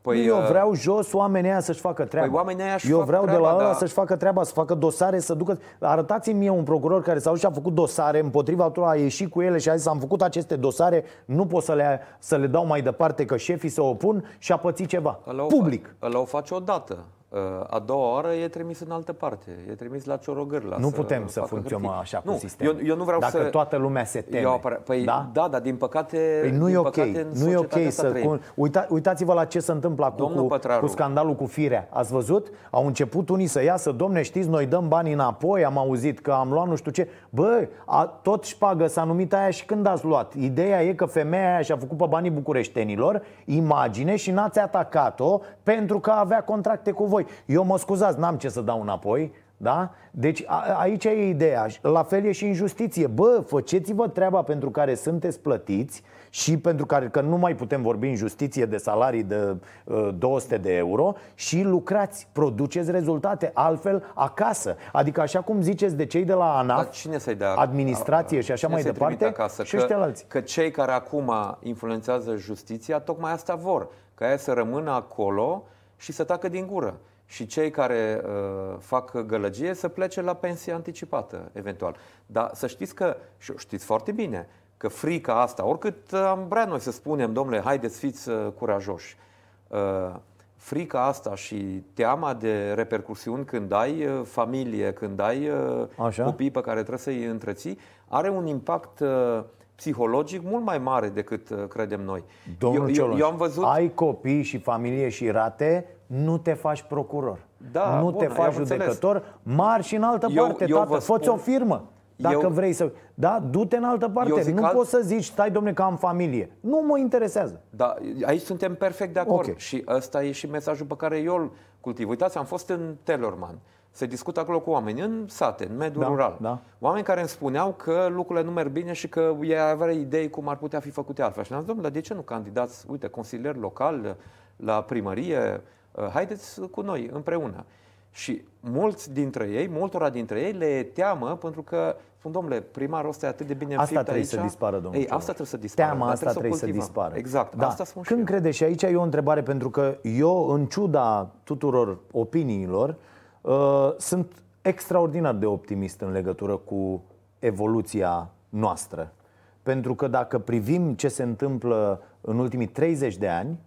A: Păi, eu uh, vreau jos oamenii aia să-și facă treaba.
B: Păi oamenii aia
A: eu vreau
B: treaba,
A: de la ăla da. să-și facă treaba, să facă dosare, să ducă... Arătați-mi mie un procuror care s-a și a făcut dosare împotriva tuturor, a ieșit cu ele și a zis am făcut aceste dosare, nu pot să le, să le dau mai departe că șefii se opun și a pățit ceva. Ăla Public.
B: Ăla o face odată. A doua oară e trimis în altă parte, e trimis la Ciorogârla.
A: Nu putem să, să funcționăm așa nu, cu sistemul. Eu, eu nu vreau Dacă să... toată lumea se teme.
B: apăr... Păi da? da, dar din păcate.
A: Păi nu e ok. Nu e ok să. Cu... Uita, uitați-vă la ce se întâmplă cu, cu, cu scandalul cu firea. Ați văzut? Au început unii să iasă, domne, știți, noi dăm bani înapoi, am auzit că am luat nu știu ce. Bă, a, tot șpagă s-a numit aia și când ați luat. Ideea e că femeia aia și-a făcut pe banii bucureștenilor imagine și n-ați atacat-o pentru că avea contracte cu voi. Eu mă scuz scuzați, n-am ce să dau înapoi da? Deci a, aici e ideea. La fel e și în justiție. Bă, faceți-vă treaba pentru care sunteți plătiți Și pentru care că nu mai putem vorbi în justiție De salarii de uh, 200 de euro Și lucrați, produceți rezultate Altfel acasă. Adică așa cum ziceți de cei de la ANAF
B: cine să dea,
A: Administrație și așa mai departe acasă? Și
B: că, alții. că cei care acum influențează justiția Tocmai asta vor. Ca ea să rămână acolo și să tacă din gură și cei care uh, fac gălăgie să plece la pensie anticipată, eventual. Dar să știți că, și știți foarte bine, că frica asta, oricât am vrea noi să spunem, domnule, haideți, fiți uh, curajoși, uh, frica asta și teama de repercursiuni când ai uh, familie, când ai uh, Așa? copii pe care trebuie să-i întreții, are un impact uh, psihologic mult mai mare decât uh, credem noi.
A: Domnul eu, eu, eu am văzut... ai copii și familie și rate, nu te faci procuror. Da, nu bun, te faci judecător, marși și în altă eu, parte, eu tată, spun... o firmă. Dacă eu... vrei să... Da, du-te în altă parte. Nu alt... poți să zici, stai domne că am familie. Nu mă interesează.
B: Da, aici suntem perfect de acord. Okay. Și ăsta e și mesajul pe care eu îl cultiv. Uitați, am fost în Telorman se discută acolo cu oameni, în sate, în mediul da, rural. Da. Oameni care îmi spuneau că lucrurile nu merg bine și că ei avea idei cum ar putea fi făcute altfel. Și ne-am zis, domnule, de ce nu candidați, uite, consilier local la primărie, uh, haideți cu noi împreună. Și mulți dintre ei, multora dintre ei le teamă pentru că spun, domnule, primarul ăsta e atât de bine
A: Asta trebuie
B: aici.
A: să dispară, domnule.
B: Ei, asta trebuie să dispară.
A: Teama asta trebuie, trebuie să, să dispară.
B: Exact, da. asta spun
A: Când
B: și
A: crede, și aici e o întrebare, pentru că eu, în ciuda tuturor opiniilor, Uh, sunt extraordinar de optimist în legătură cu evoluția noastră. Pentru că dacă privim ce se întâmplă în ultimii 30 de ani,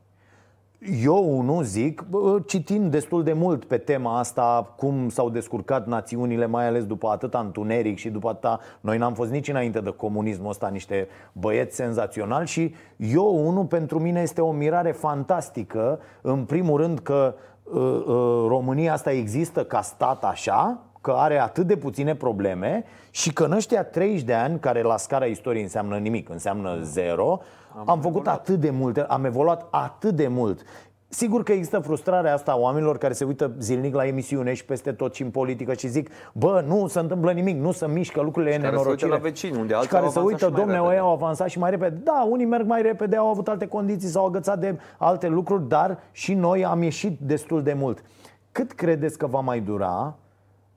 A: eu nu zic, citind destul de mult pe tema asta, cum s-au descurcat națiunile, mai ales după atâta întuneric și după atâta... Noi n-am fost nici înainte de comunismul ăsta niște băieți senzaționali și eu, unul, pentru mine este o mirare fantastică, în primul rând că Uh, uh, România asta există ca stat așa, că are atât de puține probleme și că în ăștia 30 de ani, care la scara istoriei înseamnă nimic, înseamnă zero, am, am făcut evoluat. atât de multe, am evoluat atât de mult. Sigur că există frustrarea asta a oamenilor care se uită zilnic la emisiune și peste tot și în politică și zic Bă, nu se întâmplă nimic, nu se mișcă lucrurile și nenorocire
B: la vecini, unde
A: Și care se uită, domne, ei au avansat și mai repede Da, unii merg mai repede, au avut alte condiții, s-au agățat de alte lucruri Dar și noi am ieșit destul de mult Cât credeți că va mai dura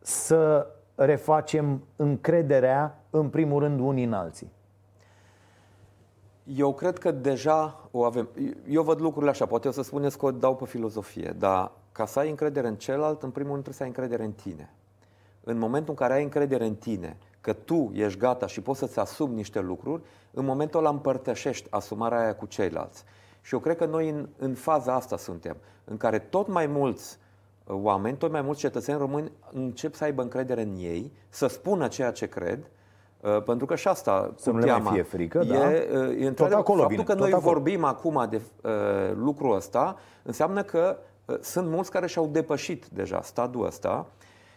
A: să refacem încrederea în primul rând unii în alții?
B: Eu cred că deja o avem. Eu văd lucrurile așa, poate o să spuneți că o dau pe filozofie, dar ca să ai încredere în celălalt, în primul rând trebuie să ai încredere în tine. În momentul în care ai încredere în tine, că tu ești gata și poți să-ți asumi niște lucruri, în momentul ăla împărtășești asumarea aia cu ceilalți. Și eu cred că noi în, în faza asta suntem, în care tot mai mulți uh, oameni, tot mai mulți cetățeni români încep să aibă încredere în ei, să spună ceea ce cred, Uh, pentru că și asta
A: să nu le mai fie frică,
B: e,
A: da?
B: Uh, e tot acolo faptul vine, că noi acolo. vorbim acum de uh, lucrul ăsta înseamnă că uh, sunt mulți care și-au depășit deja stadiul ăsta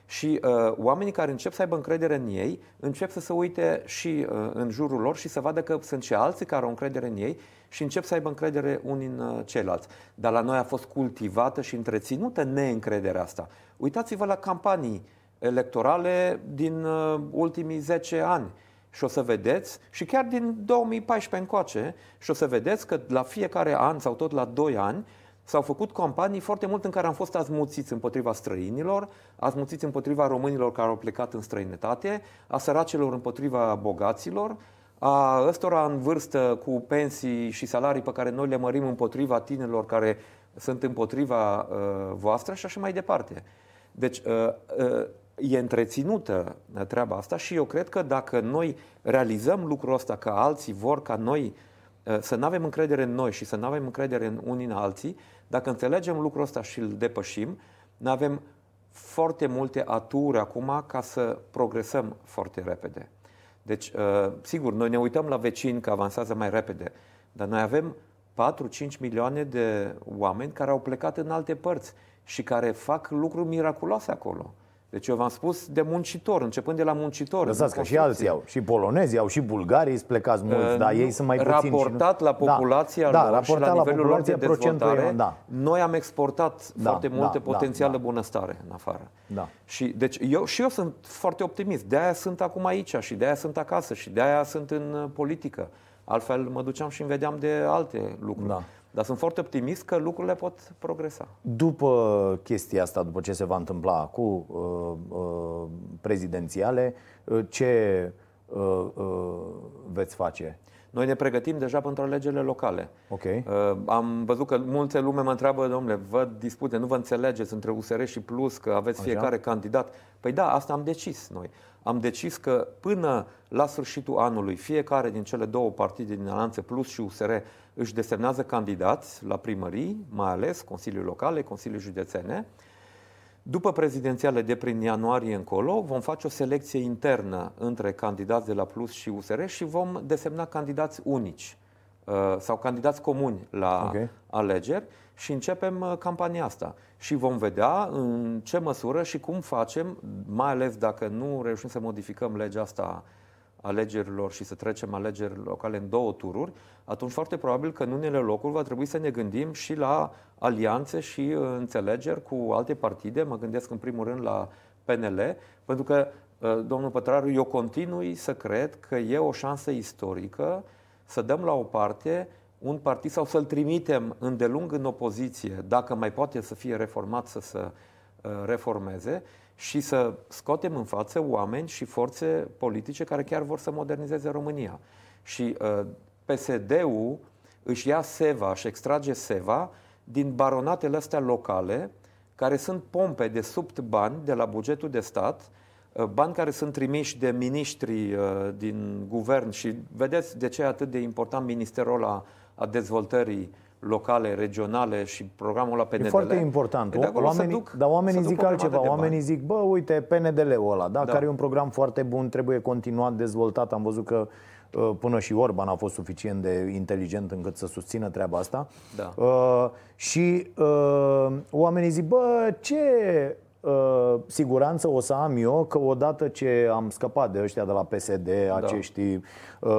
B: și uh, oamenii care încep să aibă încredere în ei, încep să se uite și uh, în jurul lor și să vadă că sunt și alții care au încredere în ei și încep să aibă încredere unii în uh, ceilalți. Dar la noi a fost cultivată și întreținută neîncrederea asta. Uitați-vă la campanii electorale din uh, ultimii 10 ani. Și o să vedeți, și chiar din 2014 încoace, și o să vedeți că la fiecare an sau tot la 2 ani s-au făcut campanii foarte mult în care am fost azmuțiți împotriva străinilor, azmuțiți împotriva românilor care au plecat în străinătate, a săracilor împotriva bogaților, a ăstora în vârstă cu pensii și salarii pe care noi le mărim împotriva tinerilor care sunt împotriva uh, voastră și așa mai departe. Deci, uh, uh, e întreținută treaba asta și eu cred că dacă noi realizăm lucrul ăsta că alții vor ca noi uh, să nu avem încredere în noi și să nu avem încredere în unii în alții, dacă înțelegem lucrul ăsta și îl depășim, ne avem foarte multe aturi acum ca să progresăm foarte repede. Deci, uh, sigur, noi ne uităm la vecini că avansează mai repede, dar noi avem 4-5 milioane de oameni care au plecat în alte părți și care fac lucruri miraculoase acolo. Deci eu v-am spus de muncitor, începând de la muncitor.
A: Lăsați că și alții au, și polonezii au, și bulgarii sunt plecați mulți, uh, dar ei sunt mai puțini.
B: Raportat
A: și
B: nu... la da, populația da, lor da, și la nivelul lor de dezvoltare, e, da. noi am exportat da, foarte da, multe da, potențială da, bunăstare în afară. Da. Și, deci eu, și eu sunt foarte optimist, de-aia sunt acum aici și de-aia sunt acasă și de-aia sunt în uh, politică. Altfel mă duceam și îmi vedeam de alte lucruri. Da. Dar sunt foarte optimist că lucrurile pot progresa.
A: După chestia asta, după ce se va întâmpla cu uh, uh, prezidențiale, uh, ce uh, uh, veți face?
B: Noi ne pregătim deja pentru alegerile locale.
A: Okay.
B: Uh, am văzut că multe lume mă întreabă, domnule, văd dispute, nu vă înțelegeți între USR și Plus, că aveți Așa? fiecare candidat. Păi da, asta am decis noi. Am decis că până la sfârșitul anului, fiecare din cele două partide din Alanțe Plus și USR își desemnează candidați la primării, mai ales Consiliul Locale, Consiliul Județene. După prezidențiale de prin ianuarie încolo, vom face o selecție internă între candidați de la Plus și USR și vom desemna candidați unici uh, sau candidați comuni la okay. alegeri și începem uh, campania asta. Și vom vedea în ce măsură și cum facem, mai ales dacă nu reușim să modificăm legea asta alegerilor și să trecem alegeri locale în două tururi, atunci foarte probabil că în unele locuri va trebui să ne gândim și la alianțe și uh, înțelegeri cu alte partide. Mă gândesc în primul rând la PNL, pentru că, uh, domnul Pătraru, eu continui să cred că e o șansă istorică să dăm la o parte un partid sau să-l trimitem îndelung în opoziție, dacă mai poate să fie reformat, să se uh, reformeze și să scoatem în față oameni și forțe politice care chiar vor să modernizeze România. Și uh, PSD-ul își ia seva și extrage seva din baronatele astea locale, care sunt pompe de sub bani de la bugetul de stat, uh, bani care sunt trimiși de miniștri uh, din guvern și vedeți de ce e atât de important ministerul ăla a dezvoltării locale, regionale și programul la PNDL. E
A: foarte important. Oamenii, duc, dar oamenii zic altceva. Oamenii zic, bă, uite, PNDL-ul ăla, da, da. care e un program foarte bun, trebuie continuat, dezvoltat. Am văzut că uh, până și Orban a fost suficient de inteligent încât să susțină treaba asta.
B: Da. Uh,
A: și uh, oamenii zic, bă, ce Uh, siguranță o să am eu că odată ce am scăpat de ăștia de la PSD, da. acești uh,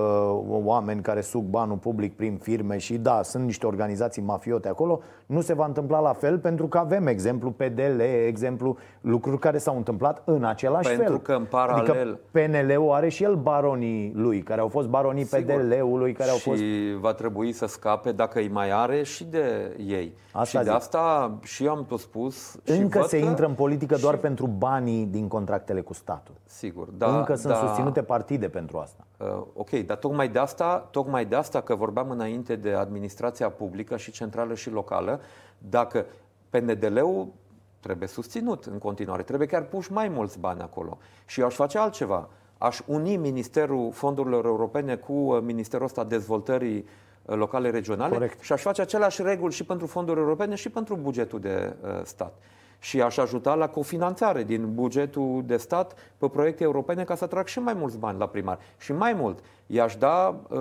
A: oameni care suc banul public prin firme și da, sunt niște organizații mafiote acolo, nu se va întâmpla la fel pentru că avem exemplu PDL, exemplu lucruri care s-au întâmplat în același
B: pentru
A: fel.
B: Pentru că în paralel... Adică
A: PNL-ul are și el baronii lui, care au fost baronii PDL-ului, care
B: și
A: au fost...
B: va trebui să scape, dacă îi mai are, și de ei. Asta și zic. de asta și eu am tot spus
A: Încă
B: și
A: se
B: că...
A: intră în politică doar și... pentru banii din contractele cu statul.
B: Sigur, da.
A: Încă sunt da, susținute partide pentru asta.
B: Uh, ok, dar tocmai de asta, tocmai de asta că vorbeam înainte de administrația publică și centrală și locală, dacă PNDL-ul trebuie susținut în continuare, trebuie chiar puși mai mulți bani acolo. Și eu aș face altceva. Aș uni Ministerul Fondurilor Europene cu uh, Ministerul ăsta Dezvoltării uh, locale regionale
A: Corect.
B: și aș face aceleași reguli și pentru fonduri europene și pentru bugetul de uh, stat. Și aș ajuta la cofinanțare din bugetul de stat pe proiecte europene ca să atrag și mai mulți bani la primar. Și mai mult, i-aș da uh,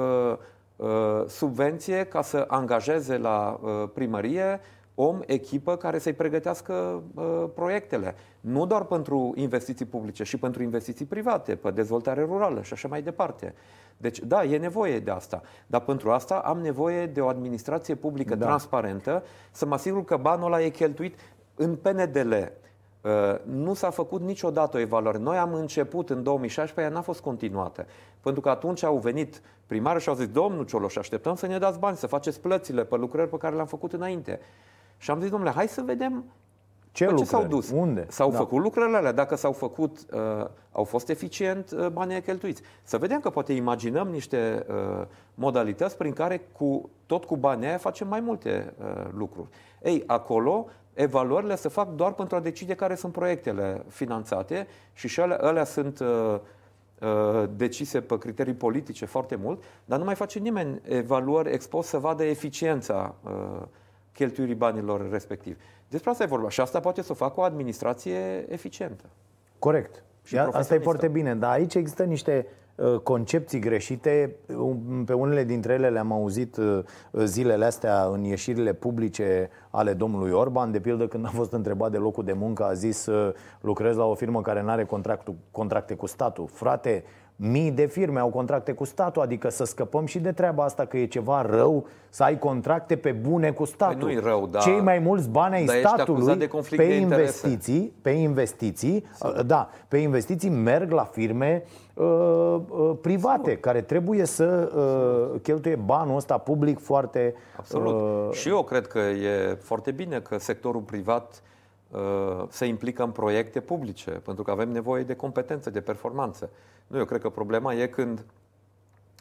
B: uh, subvenție ca să angajeze la uh, primărie om, echipă care să-i pregătească uh, proiectele. Nu doar pentru investiții publice, și pentru investiții private, pe dezvoltare rurală și așa mai departe. Deci, da, e nevoie de asta. Dar pentru asta am nevoie de o administrație publică da. transparentă, să mă asigur că banul ăla e cheltuit în PNDL. Uh, nu s-a făcut niciodată o evaluare. Noi am început în 2016, ea n-a fost continuată. Pentru că atunci au venit primarul și au zis, domnul Cioloș, așteptăm să ne dați bani, să faceți plățile pe lucrări pe care le-am făcut înainte. Și am zis, domnule, hai să vedem
A: ce,
B: ce
A: s-au
B: dus.
A: Unde?
B: S-au da. făcut lucrările alea. Dacă s-au făcut, uh, au fost eficient, uh, banii cheltuiți. Să vedem că poate imaginăm niște uh, modalități prin care cu, tot cu banii aia facem mai multe uh, lucruri. Ei, acolo evaluările se fac doar pentru a decide care sunt proiectele finanțate și și alea, alea sunt uh, uh, decise pe criterii politice foarte mult, dar nu mai face nimeni evaluări expus să vadă eficiența uh, cheltuirii banilor respectivi. Despre asta e vorba. Și asta poate să o facă o administrație eficientă.
A: Corect. Și asta e foarte bine, dar aici există niște uh, concepții greșite. Pe unele dintre ele le-am auzit uh, zilele astea în ieșirile publice ale domnului Orban. De pildă, când a fost întrebat de locul de muncă, a zis uh, lucrez la o firmă care nu are contracte cu statul. Frate, Mii de firme au contracte cu statul, adică să scăpăm și de treaba asta că e ceva rău să ai contracte pe bune cu statul.
B: Păi nu rău, da.
A: Cei mai mulți bani ai statului de pe de investiții, pe investiții, Sigur. da, pe investiții merg la firme uh, uh, private Sigur. care trebuie să uh, cheltuie banul ăsta public foarte
B: Absolut. Uh, și eu cred că e foarte bine că sectorul privat Uh, se implică în proiecte publice, pentru că avem nevoie de competențe, de performanță. Nu, eu cred că problema e când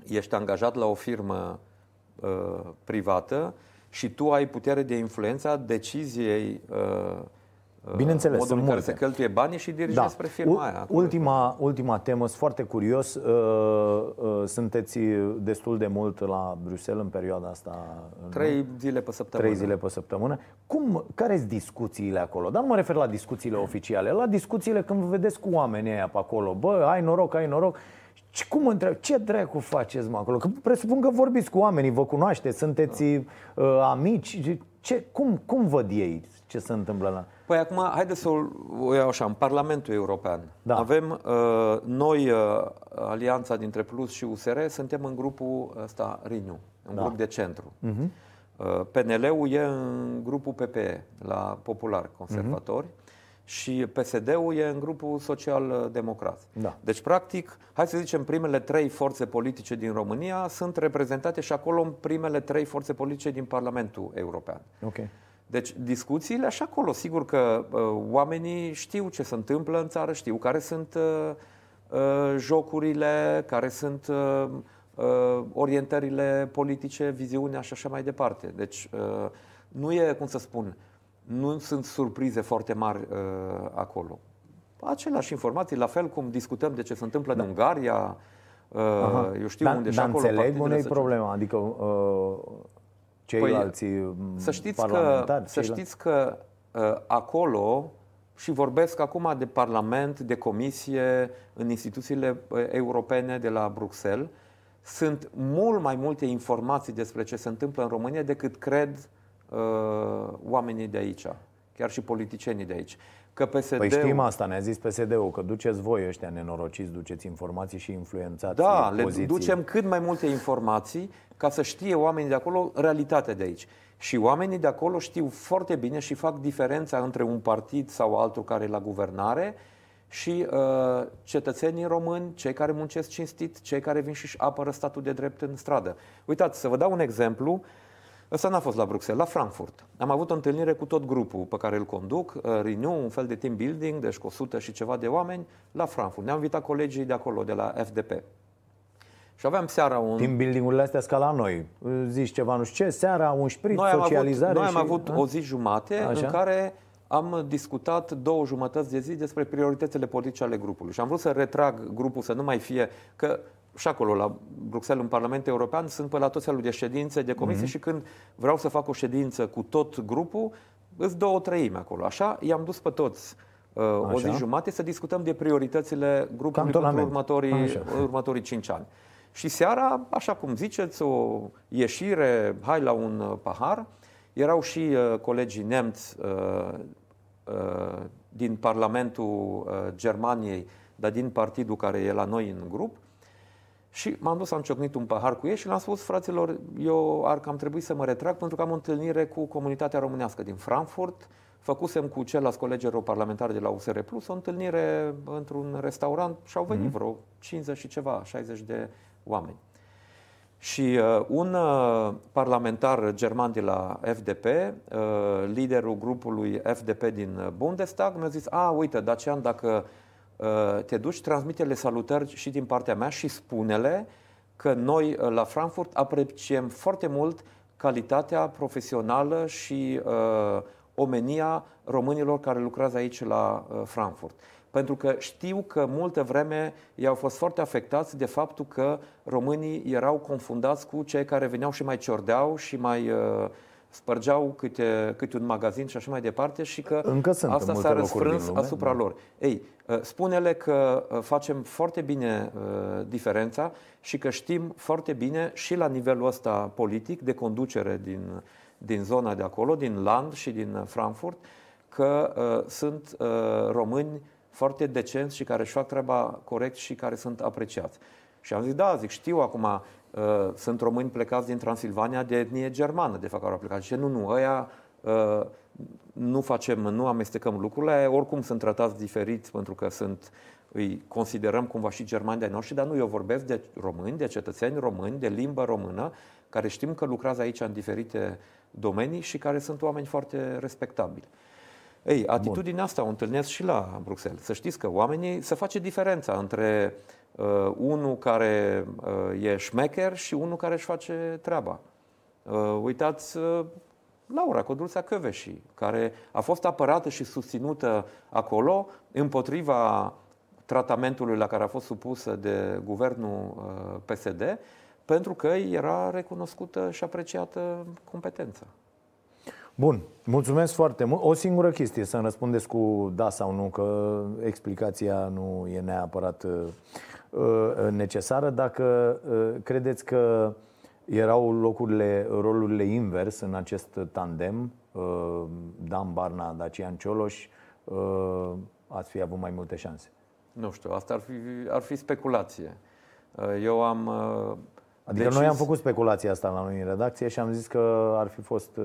B: ești angajat la o firmă uh, privată și tu ai putere de influență a deciziei uh,
A: Uh, Bineînțeles,
B: modul în care se cheltuie banii și dirigezi da. spre firma aia.
A: Ultima, ultima temă, sunt foarte curios. Uh, uh, sunteți destul de mult la Bruxelles în perioada asta?
B: Trei nu? zile pe săptămână.
A: Trei zile pe săptămână. Cum, care sunt discuțiile acolo? Dar nu mă refer la discuțiile oficiale, la discuțiile când vă vedeți cu oamenii aia pe acolo. Bă, ai noroc, ai noroc. Și cum întreb, ce dracu faceți mă acolo? Că presupun că vorbiți cu oamenii, vă cunoașteți, sunteți uh, amici. Ce, cum, cum văd ei ce se întâmplă la...
B: Păi acum, haideți să o iau așa, în Parlamentul European. Da. Avem uh, noi, uh, alianța dintre Plus și USR, suntem în grupul ăsta Renew, un da. grup de centru. Uh-huh. Uh, PNL-ul e în grupul PPE, la Popular Conservatori. Uh-huh și PSD-ul e în grupul social-democrat. Da. Deci, practic, hai să zicem, primele trei forțe politice din România sunt reprezentate și acolo în primele trei forțe politice din Parlamentul European.
A: Okay.
B: Deci discuțiile așa acolo, sigur că uh, oamenii știu ce se întâmplă în țară, știu care sunt uh, uh, jocurile, care sunt uh, uh, orientările politice, viziunea și așa mai departe. Deci uh, nu e, cum să spun, nu sunt surprize foarte mari uh, acolo. Aceleași informații, la fel cum discutăm de ce se întâmplă da. în Ungaria, uh, eu știu da, unde
A: și
B: acolo.
A: înțeleg unde e problema, adică uh, ceilalți păi, să știți
B: că, Să știți că uh, acolo, și vorbesc acum de Parlament, de Comisie, în instituțiile uh, europene de la Bruxelles, sunt mult mai multe informații despre ce se întâmplă în România decât cred uh, oamenii de aici, chiar și politicienii de aici. Că
A: PSD... Păi știm asta, ne-a zis PSD-ul, că duceți voi ăștia nenorociți, duceți informații și influențați
B: Da, poziții. le ducem cât mai multe informații ca să știe oamenii de acolo realitatea de aici. Și oamenii de acolo știu foarte bine și fac diferența între un partid sau altul care e la guvernare și uh, cetățenii români, cei care muncesc cinstit, cei care vin și apără statul de drept în stradă. Uitați, să vă dau un exemplu. Ăsta n-a fost la Bruxelles, la Frankfurt. Am avut o întâlnire cu tot grupul pe care îl conduc, uh, Renew, un fel de team building, deci cu 100 și ceva de oameni, la Frankfurt. Ne-am invitat colegii de acolo, de la FDP. Și aveam seara un...
A: Team building-urile astea ca la noi. Zici ceva, nu știu ce, seara, un șprit,
B: noi
A: socializare
B: avut, Noi am avut a? o zi jumate Așa? în care am discutat două jumătăți de zi despre prioritățile politice ale grupului. Și am vrut să retrag grupul să nu mai fie... Că și acolo, la Bruxelles, în Parlamentul European, sunt pe la toți felul de ședințe, de comisie mm-hmm. și când vreau să fac o ședință cu tot grupul, îți două treime acolo. Așa, i-am dus pe toți uh, o zi jumate să discutăm de prioritățile grupului pentru următorii, următorii cinci ani. Și seara, așa cum ziceți, o ieșire, hai la un uh, pahar. Erau și uh, colegii nemți uh, uh, din Parlamentul uh, Germaniei, dar din partidul care e la noi în grup. Și m-am dus, am ciocnit un pahar cu ei și le-am spus, fraților, eu ar cam trebui să mă retrag pentru că am o întâlnire cu comunitatea românească din Frankfurt. Făcusem cu ceilalți colegi europarlamentari de la USR Plus o întâlnire într-un restaurant și au venit mm-hmm. vreo 50 și ceva, 60 de oameni. Și uh, un uh, parlamentar german de la FDP, uh, liderul grupului FDP din Bundestag, mi-a zis, a, uite, Dacian, dacă uh, te duci, transmite-le salutări și din partea mea și spune-le că noi uh, la Frankfurt apreciem foarte mult calitatea profesională și uh, omenia românilor care lucrează aici la uh, Frankfurt. Pentru că știu că multă vreme ei au fost foarte afectați de faptul că românii erau confundați cu cei care veneau și mai ciordeau și mai uh, spărgeau câte, câte un magazin și așa mai departe și că
A: Încă sunt
B: asta s-a răsfrâns asupra da. lor. Ei, uh, spune-le că uh, facem foarte bine uh, diferența și că știm foarte bine și la nivelul ăsta politic de conducere din, din zona de acolo, din Land și din Frankfurt, că uh, sunt uh, români foarte decenți și care își fac treaba corect și care sunt apreciați. Și am zis, da, zic, știu acum, uh, sunt români plecați din Transilvania de etnie germană, de fapt, care au plecat. Și nu, nu, ăia uh, nu facem, nu amestecăm lucrurile, oricum sunt tratați diferit pentru că sunt, îi considerăm cumva și germani de noștri, dar nu, eu vorbesc de români, de cetățeni români, de limbă română, care știm că lucrează aici în diferite domenii și care sunt oameni foarte respectabili. Ei, atitudinea Bun. asta o întâlnesc și la Bruxelles. Să știți că oamenii se face diferența între uh, unul care uh, e șmecher și unul care își face treaba. Uh, uitați uh, Laura Codruța Căveși, care a fost apărată și susținută acolo împotriva tratamentului la care a fost supusă de guvernul uh, PSD, pentru că era recunoscută și apreciată competența.
A: Bun, mulțumesc foarte mult. O singură chestie, să-mi răspundeți cu da sau nu, că explicația nu e neapărat uh, uh necesară. Dacă uh, credeți că erau locurile, rolurile invers în acest tandem, uh, Dan Barna, Dacian Cioloș, uh, ați fi avut mai multe șanse?
B: Nu știu, asta ar fi, ar fi speculație. Uh, eu am
A: Adică decis... noi am făcut speculația asta la noi în redacție și am zis că ar fi fost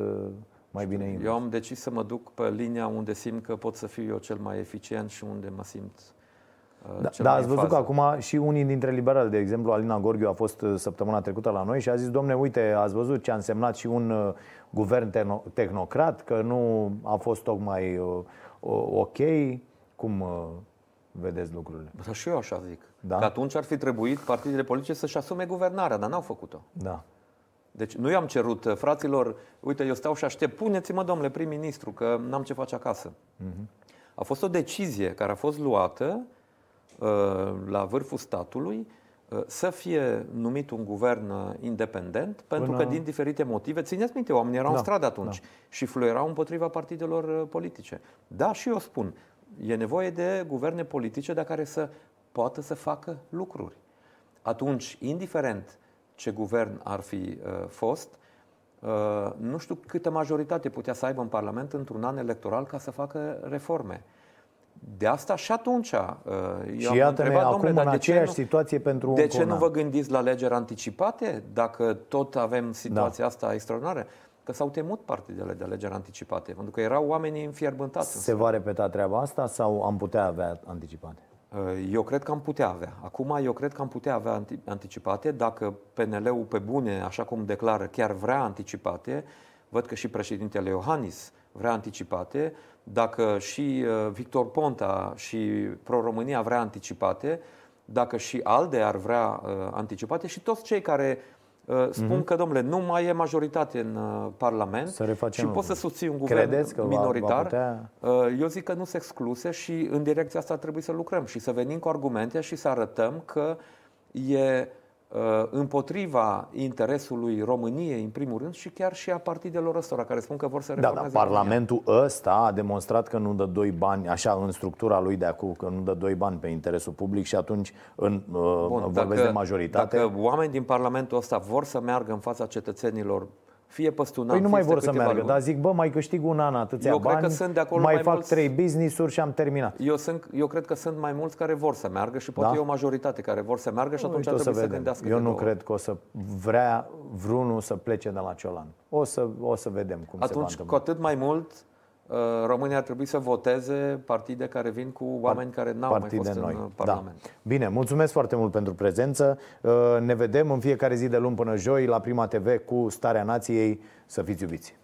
A: mai bine invers.
B: Eu am decis să mă duc pe linia unde simt că pot să fiu eu cel mai eficient și unde mă simt
A: uh, da, da, ați văzut că acum și unii dintre liberali, de exemplu Alina Gorghiu a fost uh, săptămâna trecută la noi și a zis, domne, uite, ați văzut ce a însemnat și un uh, guvern tehnocrat, că nu a fost tocmai ok. Cum vedeți lucrurile?
B: Da, și eu așa zic. Da? Că atunci ar fi trebuit partidele politice să-și asume guvernarea, dar n-au făcut-o.
A: Da.
B: Deci nu i-am cerut, uh, fraților, uite, eu stau și aștept, puneți-mă, domnule prim-ministru, că n-am ce face acasă. Uh-huh. A fost o decizie care a fost luată uh, la vârful statului uh, să fie numit un guvern uh, independent, pentru Până... că din diferite motive, țineți minte, oamenii erau da, în stradă atunci da. și fluierau împotriva partidelor uh, politice. Da, și eu spun, e nevoie de guverne politice de care să poată să facă lucruri. Atunci, indiferent ce guvern ar fi uh, fost, uh, nu știu câtă majoritate putea să aibă în Parlament într-un an electoral ca să facă reforme. De asta și atunci uh,
A: eu și am iată întrebat, acum domnule, în aceeași nu, situație pentru
B: De ce nu vă gândiți la legeri anticipate dacă tot avem situația da. asta extraordinară? Că s-au temut partidele de alegeri anticipate, pentru că erau oamenii înfierbântați.
A: Se va repeta treaba asta sau am putea avea anticipate?
B: Uh, eu cred că am putea avea. Acum eu cred că am putea avea anticipate dacă PNL-ul pe bune, așa cum declară, chiar vrea anticipate. Văd că și președintele Iohannis vrea anticipate. Dacă și uh, Victor Ponta și Pro-România vrea anticipate, dacă și ALDE ar vrea uh, anticipate și toți cei care Uh, spun mm-hmm. că, domnule, nu mai e majoritate în uh, Parlament și poți să susții un guvern că minoritar. Va, va putea... Uh, eu zic că nu se excluse și în direcția asta trebuie să lucrăm și să venim cu argumente și să arătăm că e Uh, împotriva interesului României, în primul rând, și chiar și a partidelor ăstora care spun că vor să reformeze
A: Da, da, Parlamentul România. ăsta a demonstrat că nu dă doi bani, așa în structura lui de acum, că nu dă doi bani pe interesul public și atunci în, uh, Bun, vorbesc dacă, de majoritate.
B: Dacă oameni din Parlamentul ăsta vor să meargă în fața cetățenilor fie păstuna,
A: Păi nu mai vor să meargă, luni. dar zic, bă, mai câștig un an atâția eu bani, cred că sunt de acolo mai, mai fac mulți... trei business-uri și am terminat.
B: Eu, sunt, eu cred că sunt mai mulți care vor să meargă și poate da? e o majoritate care vor să meargă și atunci trebuie să, să gândească
A: Eu nu două. cred că o să vrea vreunul să plece de la Ciolan. O să, o să vedem cum
B: atunci,
A: se va
B: întâmpla. cu atât mai mult, uh, România ar trebui să voteze partide care vin cu oameni care n-au partide mai fost noi. în da. Parlament. Da.
A: Bine, mulțumesc foarte mult pentru prezență. Uh, ne vedem în fiecare zi de luni până joi la Prima TV cu Starea Nației. Să fiți iubiți!